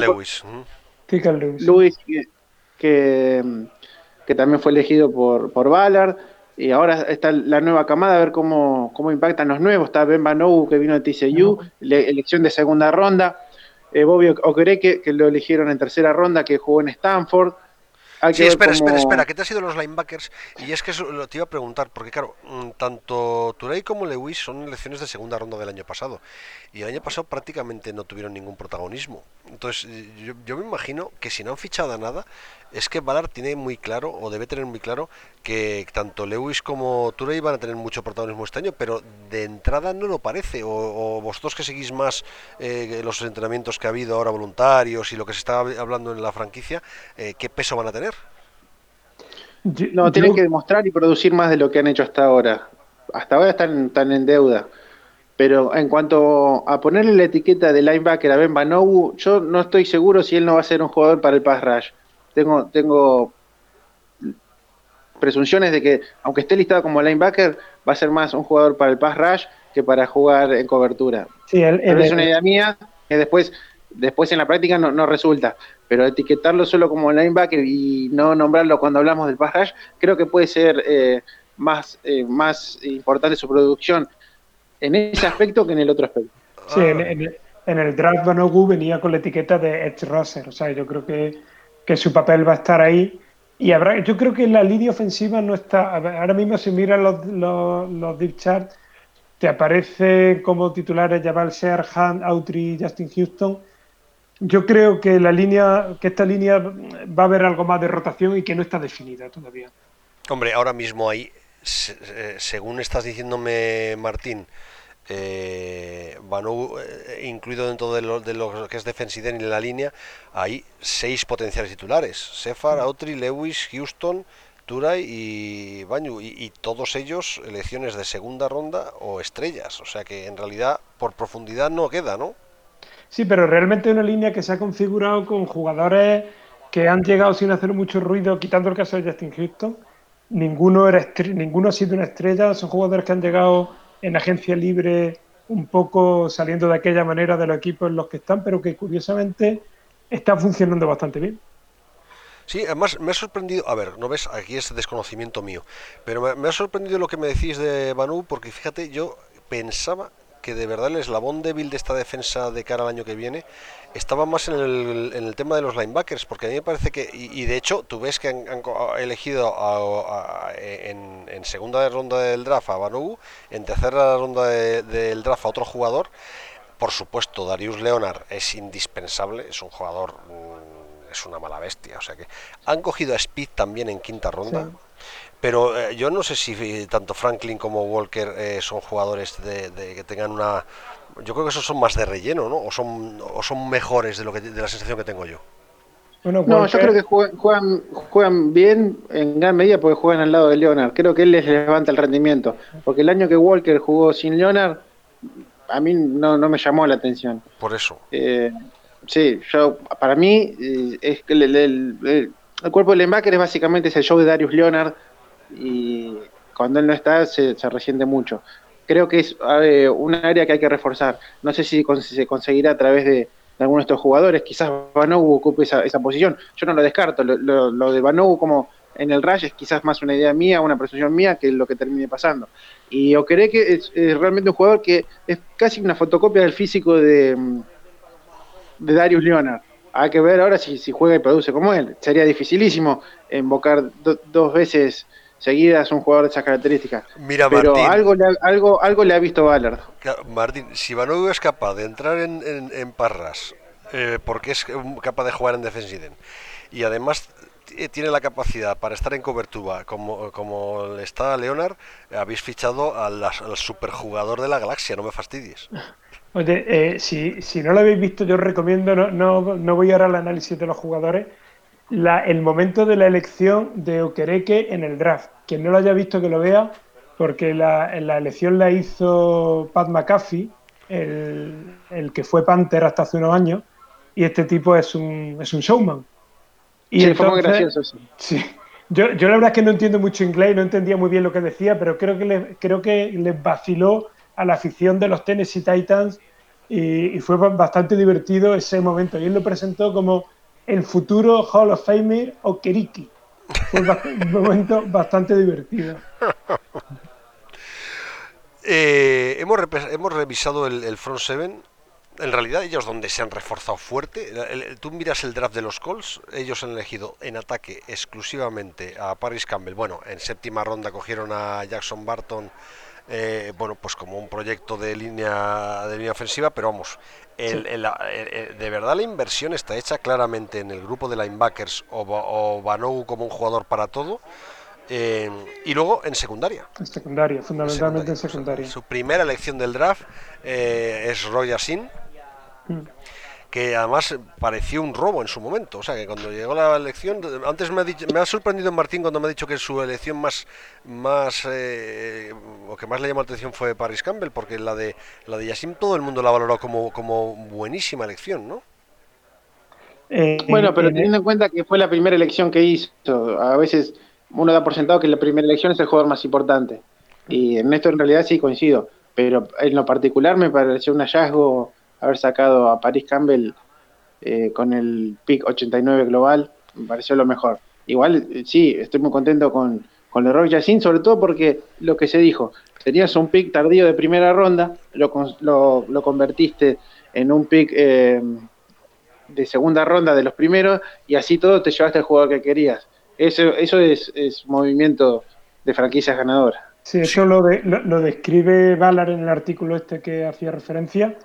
Lewis. Lewis. Lewis, que, que, también fue elegido por, por Ballard. Y ahora está la nueva camada, a ver cómo, cómo impactan los nuevos. Está Ben Banou, que vino de TCU, elección de segunda ronda eh, Bobby Okereke, que lo eligieron en tercera ronda, que jugó en Stanford. sí, espera, espera, espera, que te ha sido los linebackers. Y es que eso lo te iba a preguntar, porque claro, mm, tanto Turey como Lewis son elecciones de segunda ronda del año pasado. Y el año pasado prácticamente no tuvieron ningún protagonismo. Entonces, yo, yo me imagino que si no han fichado nada, es que Ballard tiene muy claro, o debe tener muy claro, que tanto Lewis como Turey van a tener mucho protagonismo este año, pero de entrada no lo parece. O, vosotros que seguís más eh, los entrenamientos que ha habido ahora voluntarios y lo que se está hablando en la franquicia, eh, ¿qué peso van a tener? No, tienen que demostrar y producir más de lo que han hecho hasta ahora. Hasta ahora están, están en deuda. Pero en cuanto a ponerle la etiqueta de linebacker a Ben Banogu, yo no estoy seguro si él no va a ser un jugador para el pass rush tengo, tengo presunciones de que, aunque esté listado como linebacker, va a ser más un jugador para el pass rush que para jugar en cobertura. Sí, es una idea mía que después, después en la práctica no, resulta. Pero etiquetarlo solo como linebacker y no nombrarlo cuando hablamos del pass rush, creo que puede ser eh, más, eh, más importante su producción en ese aspecto que en el otro aspecto. Sí, en, el draft Banogu venía con la etiqueta de Edge Rusher. O sea, yo creo que que su papel va a estar ahí. Y habrá, yo creo que la línea ofensiva no está. Ahora mismo, si miras los, los, deep charts, te aparece como titulares Jabal Hunt, Autry, Justin Houston. Yo creo que la línea, que esta línea va a haber algo más de rotación y que no está definida todavía. Hombre, ahora mismo ahí, eh, según estás diciéndome, Martín, eh, eh, incluido dentro de lo, de lo, que es defensiden y la línea, hay seis potenciales titulares: Sefar, Autry, Lewis, Houston, Turay y Bañu, y, todos ellos elecciones de segunda ronda o estrellas. O sea que en realidad por profundidad no queda, ¿no? Sí, pero realmente una línea que se ha configurado con jugadores que han llegado sin hacer mucho ruido, quitando el caso de Justin Houston. Ninguno, era ninguno ha sido una estrella, son jugadores que han llegado en agencia libre un poco saliendo de aquella manera de los equipos en los que están, pero que curiosamente está funcionando bastante bien. Sí, además me ha sorprendido, a ver, no ves, aquí es desconocimiento mío, pero me, me ha sorprendido lo que me decís de Banu, porque fíjate, yo pensaba que de verdad el eslabón débil de esta defensa de cara al año que viene estaba más en el, en el tema de los linebackers, porque a mí me parece que, y, de hecho, tú ves que han, elegido en, segunda ronda del draft a Banu, en tercera ronda del draft a otro jugador. Por supuesto, Darius Leonard es indispensable, es un jugador mm, es una mala bestia. O sea que han cogido a Speed también en quinta ronda. Pero eh, yo no sé si tanto Franklin como Walker eh, son jugadores de, que tengan una. Yo creo que esos son más de relleno, ¿no? O son, o son mejores de, lo que, de la sensación que tengo yo. no, yo creo que juegan, juegan, bien en gran medida porque juegan al lado de Leonard. Creo que él les levanta el rendimiento. Porque el año que Walker jugó sin Leonard, a mí no, no me llamó la atención. Por eso. Eh, sí, yo, para mí, es que el, el, cuerpo de linebacker es básicamente ese show de Darius Leonard y cuando él no está se, resiente mucho. Creo que es un área que hay que reforzar. No sé si se conseguirá a través de, algunos de estos jugadores. Quizás Banogu ocupe esa, esa posición. Yo no lo descarto. Lo, de Banogu como en el Rush es quizás más una idea mía, una percepción mía que lo que termine pasando. Y Okereke que es, realmente un jugador que es casi una fotocopia del físico de, de Darius Leonard. Hay que ver ahora si, si juega y produce como él. Sería dificilísimo invocar dos veces seguidas un jugador de esas características. Mira, Pero algo, le, algo, algo le ha visto Ballard. Martín, si Banogu es capaz de entrar en, en, Parras, eh, porque es capaz de jugar en Defensiden, y además tiene la capacidad para estar en cobertura como, como está Leonard, habéis fichado al, superjugador de la galaxia, no me fastidies. Oye, eh, si, si no lo habéis visto, yo os recomiendo, no, no, no voy ahora al análisis de los jugadores, el momento de la elección de Okereke en el draft. Quien no lo haya visto que lo vea, porque la, la elección la hizo Pat McAfee, el, el, que fue Panther hasta hace unos años, y este tipo es un, es un showman. Y sí, fue muy gracioso Sí. Yo, yo la verdad es que no entiendo mucho inglés, no entendía muy bien lo que decía, pero creo que, le, creo que les vaciló a la afición de los Tennessee Titans y, y fue bastante divertido ese momento. Y él lo presentó como el futuro Hall of Famer o Keriki. Fue un momento bastante divertido. (laughs) Eh, hemos, hemos, revisado el, Front Seven. En realidad ellos donde se han reforzado fuerte. tú miras el draft de los Colts, ellos han elegido en ataque exclusivamente a Paris Campbell. Bueno, en séptima ronda cogieron a Jackson Barton eh, bueno, pues como un proyecto de línea de línea ofensiva, pero vamos, de verdad la inversión está hecha claramente en el grupo de linebackers o, o como un jugador para todo. Eh, y luego en secundaria. En secundaria, fundamentalmente en secundaria. Su primera elección del draft eh, es Roy Asin. Mm que además pareció un robo en su momento. O sea, que cuando llegó la elección, antes me ha, dicho, me ha sorprendido Martín cuando me ha dicho que su elección más, más eh, o que más le llamó la atención fue Paris Campbell, porque la de la de Yassim todo el mundo la valoró como, como buenísima elección, ¿no? Eh, bueno, pero teniendo en cuenta que fue la primera elección que hizo, a veces uno da por sentado que la primera elección es el jugador más importante. Y en esto en realidad sí coincido, pero en lo particular me pareció un hallazgo haber sacado a Paris Campbell eh, con el pick 89 global, me pareció lo mejor. Igual, eh, sí, estoy muy contento con, con Leroy Yacine, sobre todo porque lo que se dijo, tenías un pick tardío de primera ronda, lo, lo, lo convertiste en un pick eh, de segunda ronda de los primeros y así todo te llevaste al jugador que querías. Eso, eso es, es movimiento de franquicias ganadoras. Sí, eso lo, lo, describe Ballard en el artículo este que hacía referencia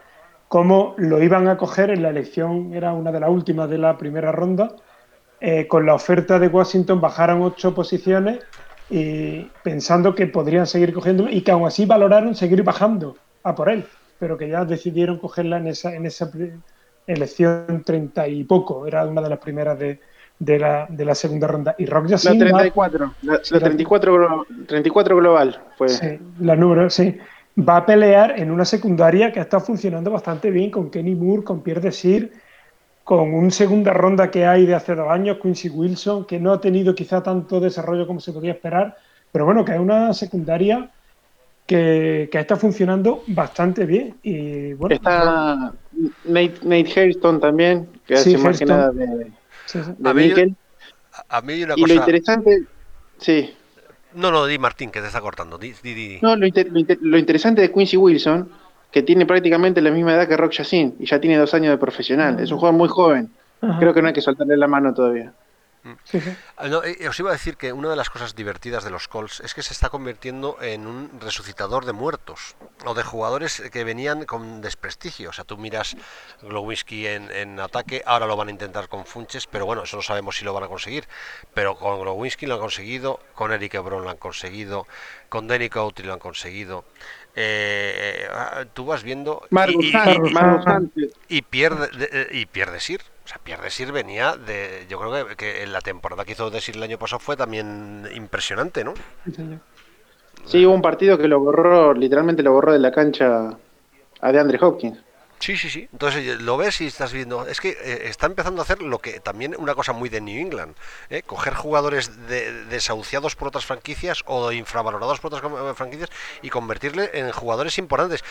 cómo lo iban a coger en la elección, era una de las últimas de la primera ronda, eh, con la oferta de Washington bajaron ocho posiciones y pensando que podrían seguir cogiendo y que aún así valoraron seguir bajando a por él, pero que ya decidieron cogerla en esa, en esa elección treinta y poco, era una de las primeras de, de, la, de la segunda ronda. Y Rock La 34, la, 34, 34 global fue. Sí, la número, sí va a pelear en una secundaria que está funcionando bastante bien con Kenny Moore, con Pierre Desir, con un segunda ronda que hay de hace dos años, Quincy Wilson, que no ha tenido quizá tanto desarrollo como se podía esperar, pero bueno, que es una secundaria que, está funcionando bastante bien. Y, bueno, está Nate, Nate también, que hace más que nada de, a mí, A mí una y lo interesante, sí, no, no, di Martín, que te está cortando. No, lo, interesante de Quincy Wilson, que tiene prácticamente la misma edad que Rock Yacine y ya tiene dos años de profesional. Es un jugador muy joven. Creo que no hay que soltarle la mano todavía. Ah, eh, os iba a decir que una de las cosas divertidas de los Colts es que se está convirtiendo en un resucitador de muertos o de jugadores que venían con desprestigio. O sea, tú miras Glowinski en, en ataque, ahora lo van a intentar con Funches, pero bueno, eso no sabemos si lo van a conseguir. Pero con Glowinski lo han conseguido, con Eric Ebron lo han conseguido, con Danny Couty lo han conseguido. Eh, ah, tú vas viendo y, pierde y pierdes ir o sea, Pierre Desir venía de. Yo creo que, que la temporada que hizo Desir el año pasado fue también impresionante, ¿no? Sí, hubo un partido que lo borró, literalmente lo borró de la cancha a de Andre Hopkins. Sí, sí, sí. Entonces lo ves y estás viendo. Es que eh, está empezando a hacer lo que también una cosa muy de New England: ¿eh? coger jugadores desahuciados por otras franquicias o infravalorados por otras eh, franquicias y convertirle en jugadores importantes.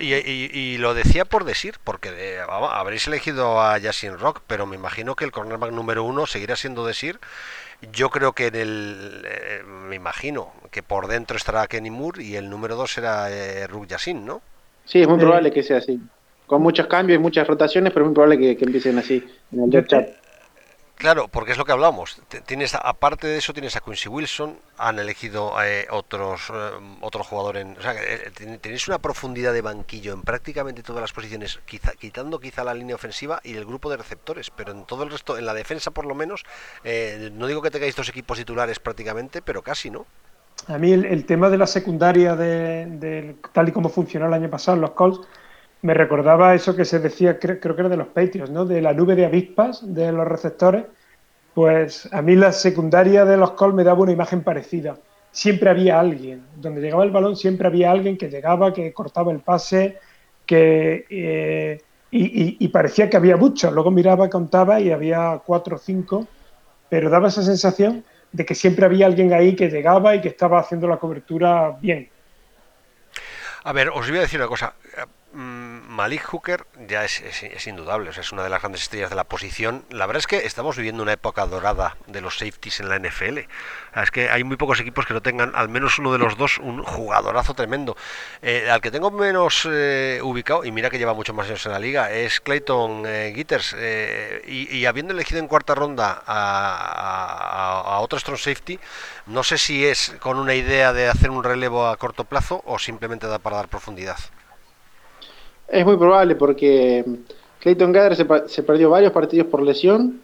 Y, lo decía por decir, porque habréis elegido a Jason Rock, pero me imagino que el cornerback número uno seguirá siendo decir. Yo creo que en el. me imagino que por dentro estará Kenny Moore y el número dos será Rook Yassin, ¿no? Sí, es muy probable que sea así con muchos cambios y muchas rotaciones, pero es muy probable que, empiecen así en el chat. Claro, porque es lo que hablamos. Tienes, aparte de eso, tienes a Quincy Wilson, han elegido eh, otros eh, otro jugador en. O sea, eh, tenéis una profundidad de banquillo en prácticamente todas las posiciones, quizá, quitando quizá la línea ofensiva y el grupo de receptores, pero en todo el resto, en la defensa por lo menos, no digo que tengáis dos equipos titulares prácticamente, pero casi, ¿no? A mí el, tema de la secundaria, de, tal y como funcionó el año pasado, los Colts me recordaba eso que se decía, creo, que era de los Patriots, ¿no? De la nube de avispas de los receptores. Pues a mí la secundaria de los Colts me daba una imagen parecida. Siempre había alguien. Donde llegaba el balón, siempre había alguien que llegaba, que cortaba el pase, que. Eh, y, parecía que había muchos. Luego miraba, contaba y había cuatro o cinco. Pero daba esa sensación de que siempre había alguien ahí que llegaba y que estaba haciendo la cobertura bien. A ver, os voy a decir una cosa. Mm, Malik Hooker ya es, indudable, es una de las grandes estrellas de la posición. La verdad es que estamos viviendo una época dorada de los safeties en la NFL. Es que hay muy pocos equipos que no tengan al menos uno de los dos un jugadorazo tremendo. Eh, al que tengo menos eh, ubicado, y mira que lleva muchos más años en la liga, es Clayton eh, Gitters. Y, habiendo elegido en cuarta ronda a, a otro strong safety, no sé si es con una idea de hacer un relevo a corto plazo o simplemente da para dar profundidad. Es muy probable porque Clayton Gather se, perdió varios partidos por lesión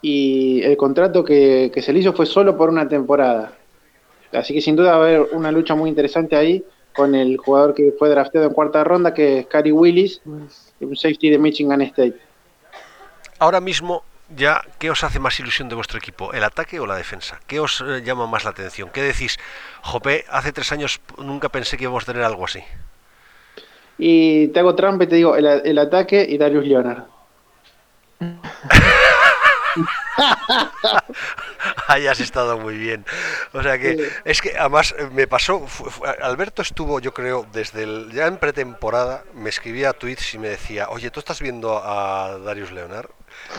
y el contrato que, se le hizo fue solo por una temporada. Así que sin duda va a haber una lucha muy interesante ahí con el jugador que fue drafteado en cuarta ronda, que es Cary Willis, un safety de Michigan State. Ahora mismo, ya, ¿qué os hace más ilusión de vuestro equipo? ¿El ataque o la defensa? ¿Qué os eh, llama más la atención? ¿Qué decís? Jope, hace tres años nunca pensé que íbamos a tener algo así. Y te hago trampa y te digo el, ataque y Darius Leonard. (laughs) Ahí has estado muy bien. O sea que es que además me pasó, Alberto estuvo yo creo desde el, ya en pretemporada, me escribía tweets y me decía, oye, ¿tú estás viendo a Darius Leonard?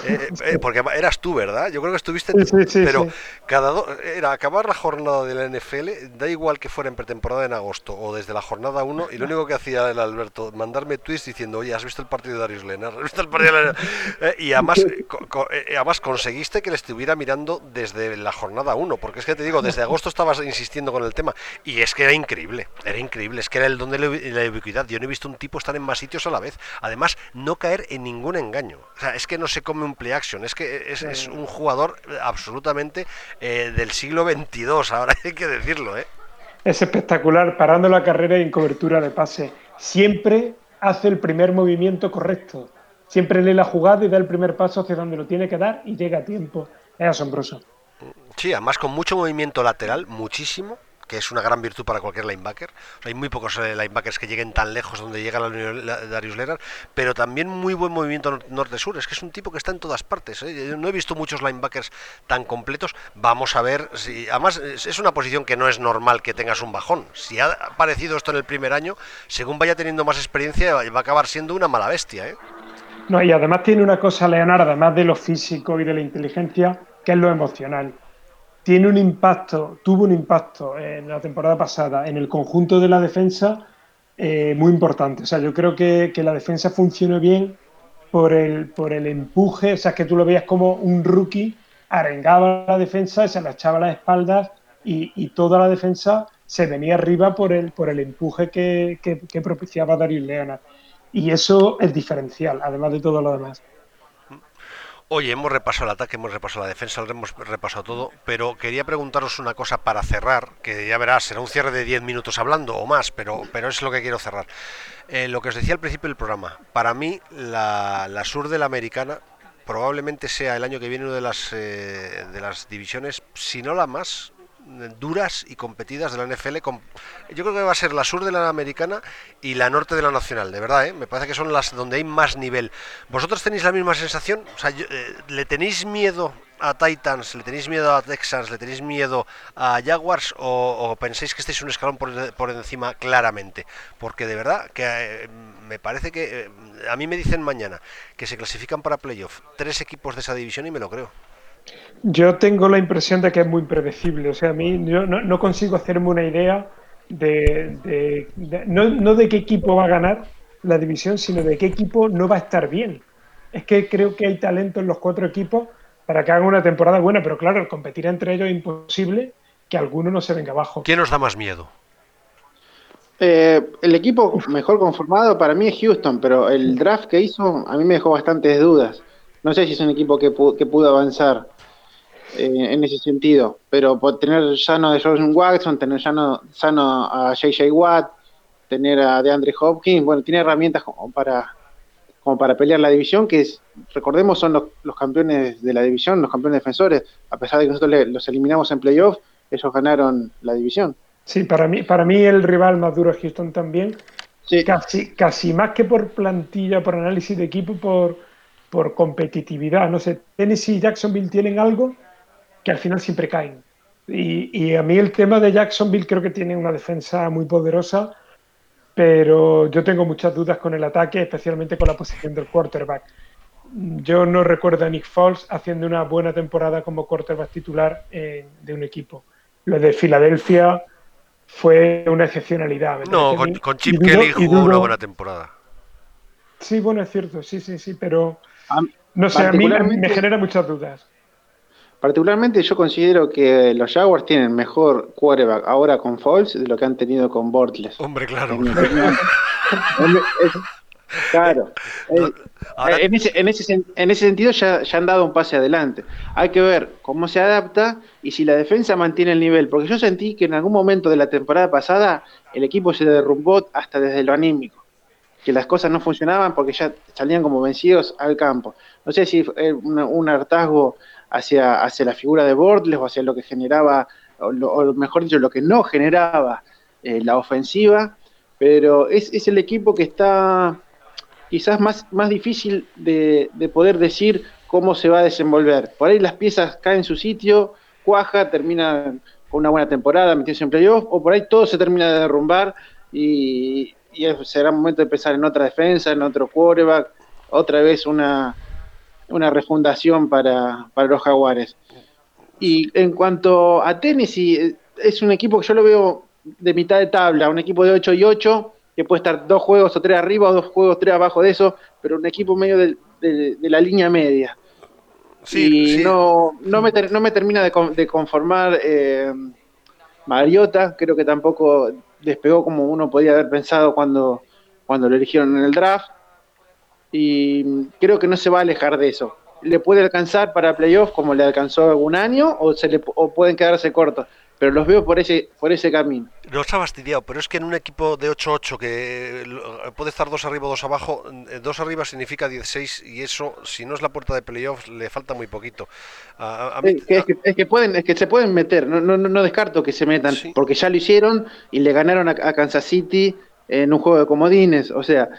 Eh, eh, porque eras tú, ¿verdad? Yo creo que estuviste, pero cada era acabar la jornada de la NFL, da igual que fuera en pretemporada en agosto o desde la jornada 1, y lo único que hacía el Alberto, mandarme tweets diciendo, oye, ¿has visto el partido de Darius Leonard? ¿Has visto el partido de (laughs) eh, y además, además conseguiste que le estuviera mirando desde la jornada 1, porque es que te digo, desde agosto estabas insistiendo con el tema, y es que era increíble, era increíble, es que era el don de la ubicuidad. Yo no he visto un tipo estar en más sitios a la vez, además, no caer en ningún engaño. O sea, es que no se come un play action. Es que es, un jugador absolutamente eh, del siglo XXII, ahora (laughs) hay que decirlo. ¿eh? Es espectacular, parando la carrera y en cobertura de pase. Siempre hace el primer movimiento correcto. Siempre lee la jugada y da el primer paso hacia donde lo tiene que dar y llega a tiempo. Es asombroso. Sí, además con mucho movimiento lateral, muchísimo que es una gran virtud para cualquier linebacker. Hay muy pocos eh, linebackers que lleguen tan lejos donde llega la, Darius Leonard, pero también muy buen movimiento norte-sur. Es que es un tipo que está en todas partes. ¿eh? No he visto muchos linebackers tan completos. Vamos a ver si. Además, es una posición que no es normal que tengas un bajón. Si ha aparecido esto en el primer año, según vaya teniendo más experiencia, va a acabar siendo una mala bestia. ¿eh? No, y además tiene una cosa, Leonard, además de lo físico y de la inteligencia, que es lo emocional tiene un impacto, tuvo un impacto en la temporada pasada en el conjunto de la defensa eh, muy importante. O sea, yo creo que, la defensa funcionó bien por el, por el empuje, o sea, que tú lo veías como un rookie arengaba la defensa, se la echaba las espaldas y, toda la defensa se venía arriba por el, por el empuje que, que, propiciaba Darius Leonard. Y eso es diferencial, además de todo lo demás. Oye, hemos repasado el ataque, hemos repasado la defensa, hemos repasado todo, pero quería preguntaros una cosa para cerrar, que ya verás, será un cierre de 10 minutos hablando o más, pero, pero es lo que quiero cerrar. Eh, lo que os decía al principio del programa, para mí la, la sur de la americana probablemente sea el año que viene una de las, eh, de las divisiones, si no la más, duras y competidas de la NFL. Yo creo que va a ser la sur de la americana y la norte de la nacional, de verdad, ¿eh? me parece que son las donde hay más nivel. ¿Vosotros tenéis la misma sensación? O sea, eh, ¿Le tenéis miedo a Titans, le tenéis miedo a Texans, le tenéis miedo a Jaguars o, pensáis que estáis un escalón por, encima claramente? Porque de verdad que eh, me parece que a mí me dicen mañana que se clasifican para playoff tres equipos de esa división y me lo creo. Yo tengo la impresión de que es muy predecible. O sea, a mí yo no, consigo hacerme una idea de, no, de qué equipo va a ganar la división, sino de qué equipo no va a estar bien. Es que creo que hay talento en los cuatro equipos para que hagan una temporada buena, pero claro, competir entre ellos es imposible que alguno no se venga abajo. ¿Quién nos da más miedo? Eh, el equipo mejor conformado para mí es Houston, pero el draft que hizo a mí me dejó bastantes dudas. No sé si es un equipo que, que pudo avanzar. Eh, en ese sentido. Pero por tener sano de Jordan Watson, tener sano, sano a JJ Watt, tener a DeAndre Hopkins, bueno, tiene herramientas como para, como para pelear la división, que es, recordemos son los, campeones de la división, los campeones defensores, a pesar de que nosotros los eliminamos en playoffs, ellos ganaron la división. Sí, para mí, para mí el rival más duro es Houston también. Casi, casi más que por plantilla, por análisis de equipo, por, por competitividad. No sé, Tennessee y Jacksonville tienen algo que al final siempre caen. Y, a mí el tema de Jacksonville creo que tiene una defensa muy poderosa, pero yo tengo muchas dudas con el ataque, especialmente con la posición del quarterback. Yo no recuerdo a Nick Foles haciendo una buena temporada como quarterback titular de un equipo. Lo de Filadelfia fue una excepcionalidad. No, con, Chip Kelly jugó una buena temporada. Sí, bueno, es cierto, sí, sí, sí, pero no sé, a mí me genera muchas dudas. Particularmente yo considero que los Jaguars tienen mejor quarterback ahora con Foles de lo que han tenido con Bortles. Hombre, claro. claro. Eh, en, ese, en, ese, en, ese, sentido ya, ya, han dado un pase adelante. Hay que ver cómo se adapta y si la defensa mantiene el nivel. Porque yo sentí que en algún momento de la temporada pasada el equipo se derrumbó hasta desde lo anímico. Que las cosas no funcionaban porque ya salían como vencidos al campo. No sé si fue un, un hartazgo hacia, hacia la figura de Bortles o hacia lo que generaba, o, mejor dicho, lo que no generaba eh, la ofensiva, pero es, es, el equipo que está quizás más, más difícil de, poder decir cómo se va a desenvolver. Por ahí las piezas caen en su sitio, cuaja, termina con una buena temporada, metiéndose en playoff, o por ahí todo se termina de derrumbar y, y será momento de pensar en otra defensa, en otro quarterback, otra vez una, una refundación para, para los jaguares. Y en cuanto a Tennessee, es un equipo que yo lo veo de mitad de tabla, un equipo de 8 y 8, que puede estar dos juegos o tres arriba o dos juegos tres abajo de eso, pero un equipo medio de, de, la línea media. y No, no, me no me termina de, conformar eh, Mariota, creo que tampoco despegó como uno podía haber pensado cuando, cuando lo eligieron en el draft y creo que no se va a alejar de eso. Le puede alcanzar para playoffs como le alcanzó algún año o, se le, o pueden quedarse cortos, pero los veo por ese, por ese camino. No está fastidiado, pero es que en un equipo de 8-8 que puede estar dos arriba o dos abajo, eh, dos arriba significa 16 y eso, si no es la puerta de playoffs, le falta muy poquito. es, que, pueden, es que se pueden meter, no, no, no descarto que se metan, porque ya lo hicieron y le ganaron a Kansas City en un juego de comodines, o sea,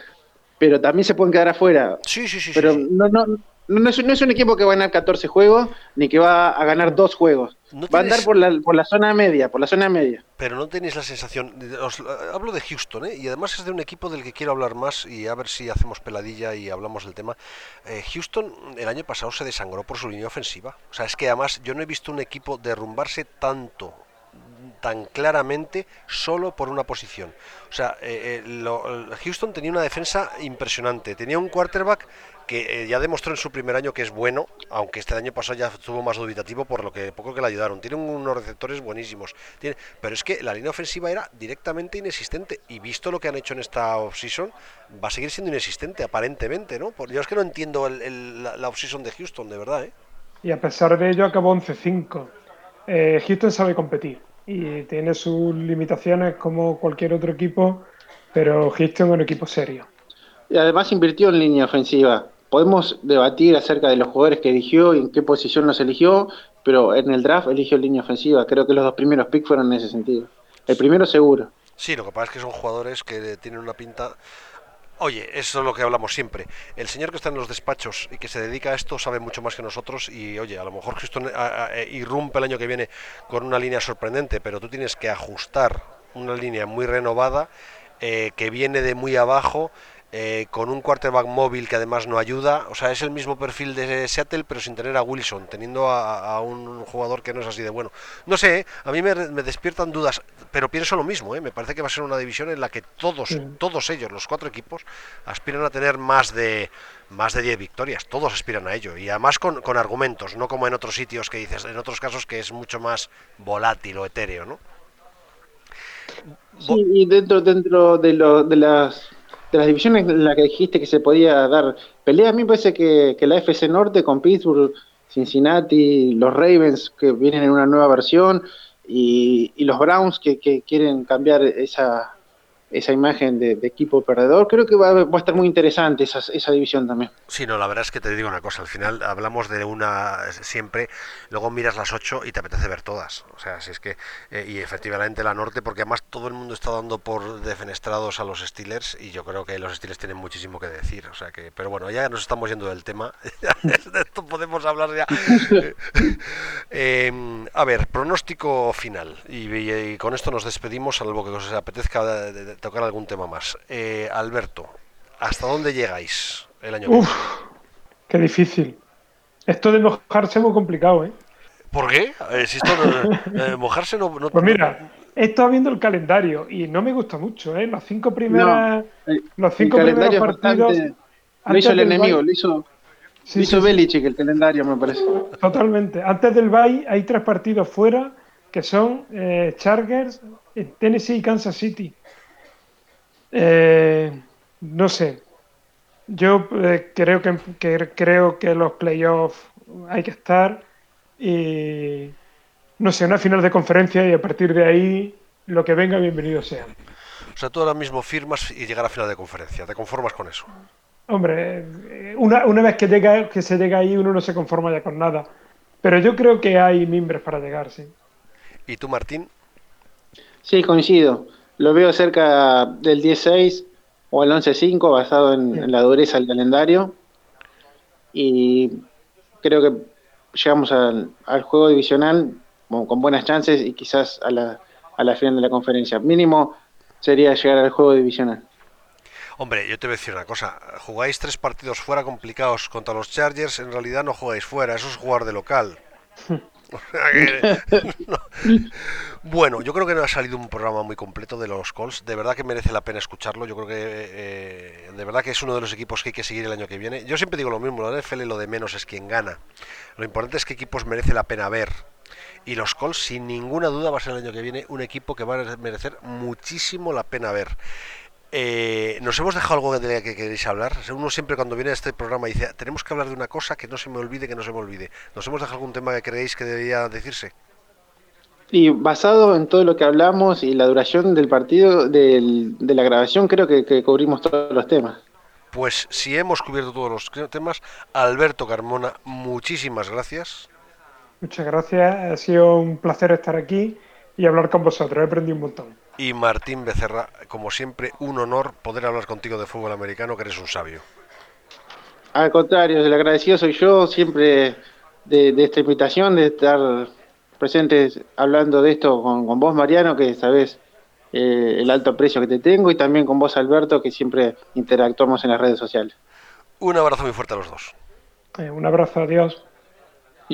pero también se pueden quedar afuera. Sí, sí, sí. Pero No, no, no, es, no es un equipo que va a ganar 14 juegos, ni que va a ganar dos juegos. va a andar por la, por la zona media, por la zona media. Pero no tenéis la sensación, os, hablo de Houston, ¿eh? y además es de un equipo del que quiero hablar más y a ver si hacemos peladilla y hablamos del tema. Eh, Houston el año pasado se desangró por su línea ofensiva. O sea, es que además yo no he visto un equipo derrumbarse tanto tan claramente solo por una posición. O sea, eh, eh, Houston tenía una defensa impresionante, tenía un quarterback que eh, ya demostró en su primer año que es bueno, aunque este año pasado ya estuvo más dubitativo por lo que poco que le ayudaron. Tiene unos receptores buenísimos, pero es que la línea ofensiva era directamente inexistente y visto lo que han hecho en esta offseason, va a seguir siendo inexistente aparentemente, ¿no? Yo es que no entiendo la, la de Houston, de verdad. Y a pesar de ello acabó 11-5. Eh, Houston sabe competir y tiene sus limitaciones como cualquier otro equipo, pero Houston es un equipo serio. Y además invirtió en línea ofensiva. Podemos debatir acerca de los jugadores que eligió y en qué posición los eligió, pero en el draft eligió línea ofensiva. Creo que los dos primeros picks fueron en ese sentido. El primero seguro. Sí, lo que pasa es que son jugadores que tienen una pinta Oye, eso es lo que hablamos siempre. El señor que está en los despachos y que se dedica a esto sabe mucho más que nosotros y, oye, a lo mejor Houston eh, irrumpe el año que viene con una línea sorprendente, pero tú tienes que ajustar una línea muy renovada eh, que viene de muy abajo eh, con un quarterback móvil que además no ayuda. O sea, es el mismo perfil de Seattle, pero sin tener a Wilson, teniendo a, un jugador que no es así de bueno. No sé, ¿eh? a mí me, despiertan dudas, pero pienso lo mismo. ¿eh? Me parece que va a ser una división en la que todos, todos ellos, los cuatro equipos, aspiran a tener más de más de 10 victorias, todos aspiran a ello y además con, con, argumentos, no como en otros sitios que dices, en otros casos que es mucho más volátil o etéreo, ¿no? Sí, y dentro, dentro de, lo, de las de las divisiones en la que dijiste que se podía dar pelea, a mí me parece que, la FC Norte con Pittsburgh, Cincinnati, los Ravens que vienen en una nueva versión y, y los Browns que, que quieren cambiar esa, esa imagen de, equipo perdedor. Creo que va, a estar muy interesante esa, esa, división también. Sí, no, la verdad es que te digo una cosa, al final hablamos de una siempre, luego miras las ocho y te apetece ver todas. O sea, si es que, eh, y efectivamente la norte, porque además todo el mundo está dando por defenestrados a los Steelers y yo creo que los Steelers tienen muchísimo que decir. O sea que, pero bueno, ya nos estamos yendo del tema, (laughs) de esto podemos hablar ya. (laughs) Em, a ver, pronóstico final, y, con esto nos despedimos, salvo que os apetezca tocar algún tema más. Eh, Alberto, ¿hasta dónde llegáis el año Uf, qué difícil. Esto de mojarse es muy complicado, ¿eh? ¿Por qué? Eh, si esto eh, mojarse no, Pues mira, he estado viendo el calendario y no me gusta mucho, ¿eh? Los cinco primeras, los cinco primeros partidos. Lo hizo el enemigo, lo hizo, sí, hizo Belichick el calendario, me parece. Totalmente. Antes del bye hay tres partidos fuera que son eh, Chargers, Tennessee y Kansas City. Eh, no sé. Yo eh, creo que, creo que los playoffs hay que estar y no sé, una final de conferencia y a partir de ahí lo que venga, bienvenido sea. O sea, tú ahora mismo firmas y llegar a final de conferencia, ¿te conformas con eso? Hombre, eh, una, una vez que, llega, que se llega ahí uno no se conforma ya con nada. Pero yo creo que hay mimbres para llegar, sí. ¿Y tú, Martín? Sí, coincido lo veo cerca del 16 o el 11-5 basado en, la dureza del calendario y creo que llegamos al, juego divisional con, buenas chances y quizás a la, a la final de la conferencia. Mínimo sería llegar al juego divisional. Hombre, yo te voy a decir una cosa. Jugáis tres partidos fuera complicados contra los Chargers. En realidad no jugáis fuera, eso es jugar de local. (laughs) (laughs) Bueno, yo creo que no ha salido un programa muy completo de los Colts. De verdad que merece la pena escucharlo. Yo creo que eh, de verdad que es uno de los equipos que hay que seguir el año que viene. Yo siempre digo lo mismo, la NFL lo de menos es quien gana. Lo importante es que equipos merece la pena ver. Y los Colts, sin ninguna duda, va a ser el año que viene un equipo que va a merecer muchísimo la pena ver. Eh, ¿Nos hemos dejado algo de que queréis hablar? Uno siempre cuando viene a este programa dice, tenemos que hablar de una cosa que no se me olvide, que no se me olvide. ¿Nos hemos dejado algún tema que creéis que debería decirse? Y basado en todo lo que hablamos y la duración del partido, de la grabación, creo que, cubrimos todos los temas. Pues si hemos cubierto todos los temas, Alberto Carmona, muchísimas gracias. Muchas gracias, ha sido un placer estar aquí y hablar con vosotros, he aprendido un montón. Y Martín Becerra, como siempre, un honor poder hablar contigo de fútbol americano, que eres un sabio. Al contrario, el agradecido soy yo siempre de, de esta invitación, de estar presentes hablando de esto con, vos, Mariano, que sabés eh, el alto aprecio que te tengo, y también con vos, Alberto, que siempre interactuamos en las redes sociales. Un abrazo muy fuerte a los dos. Eh, un abrazo, adiós.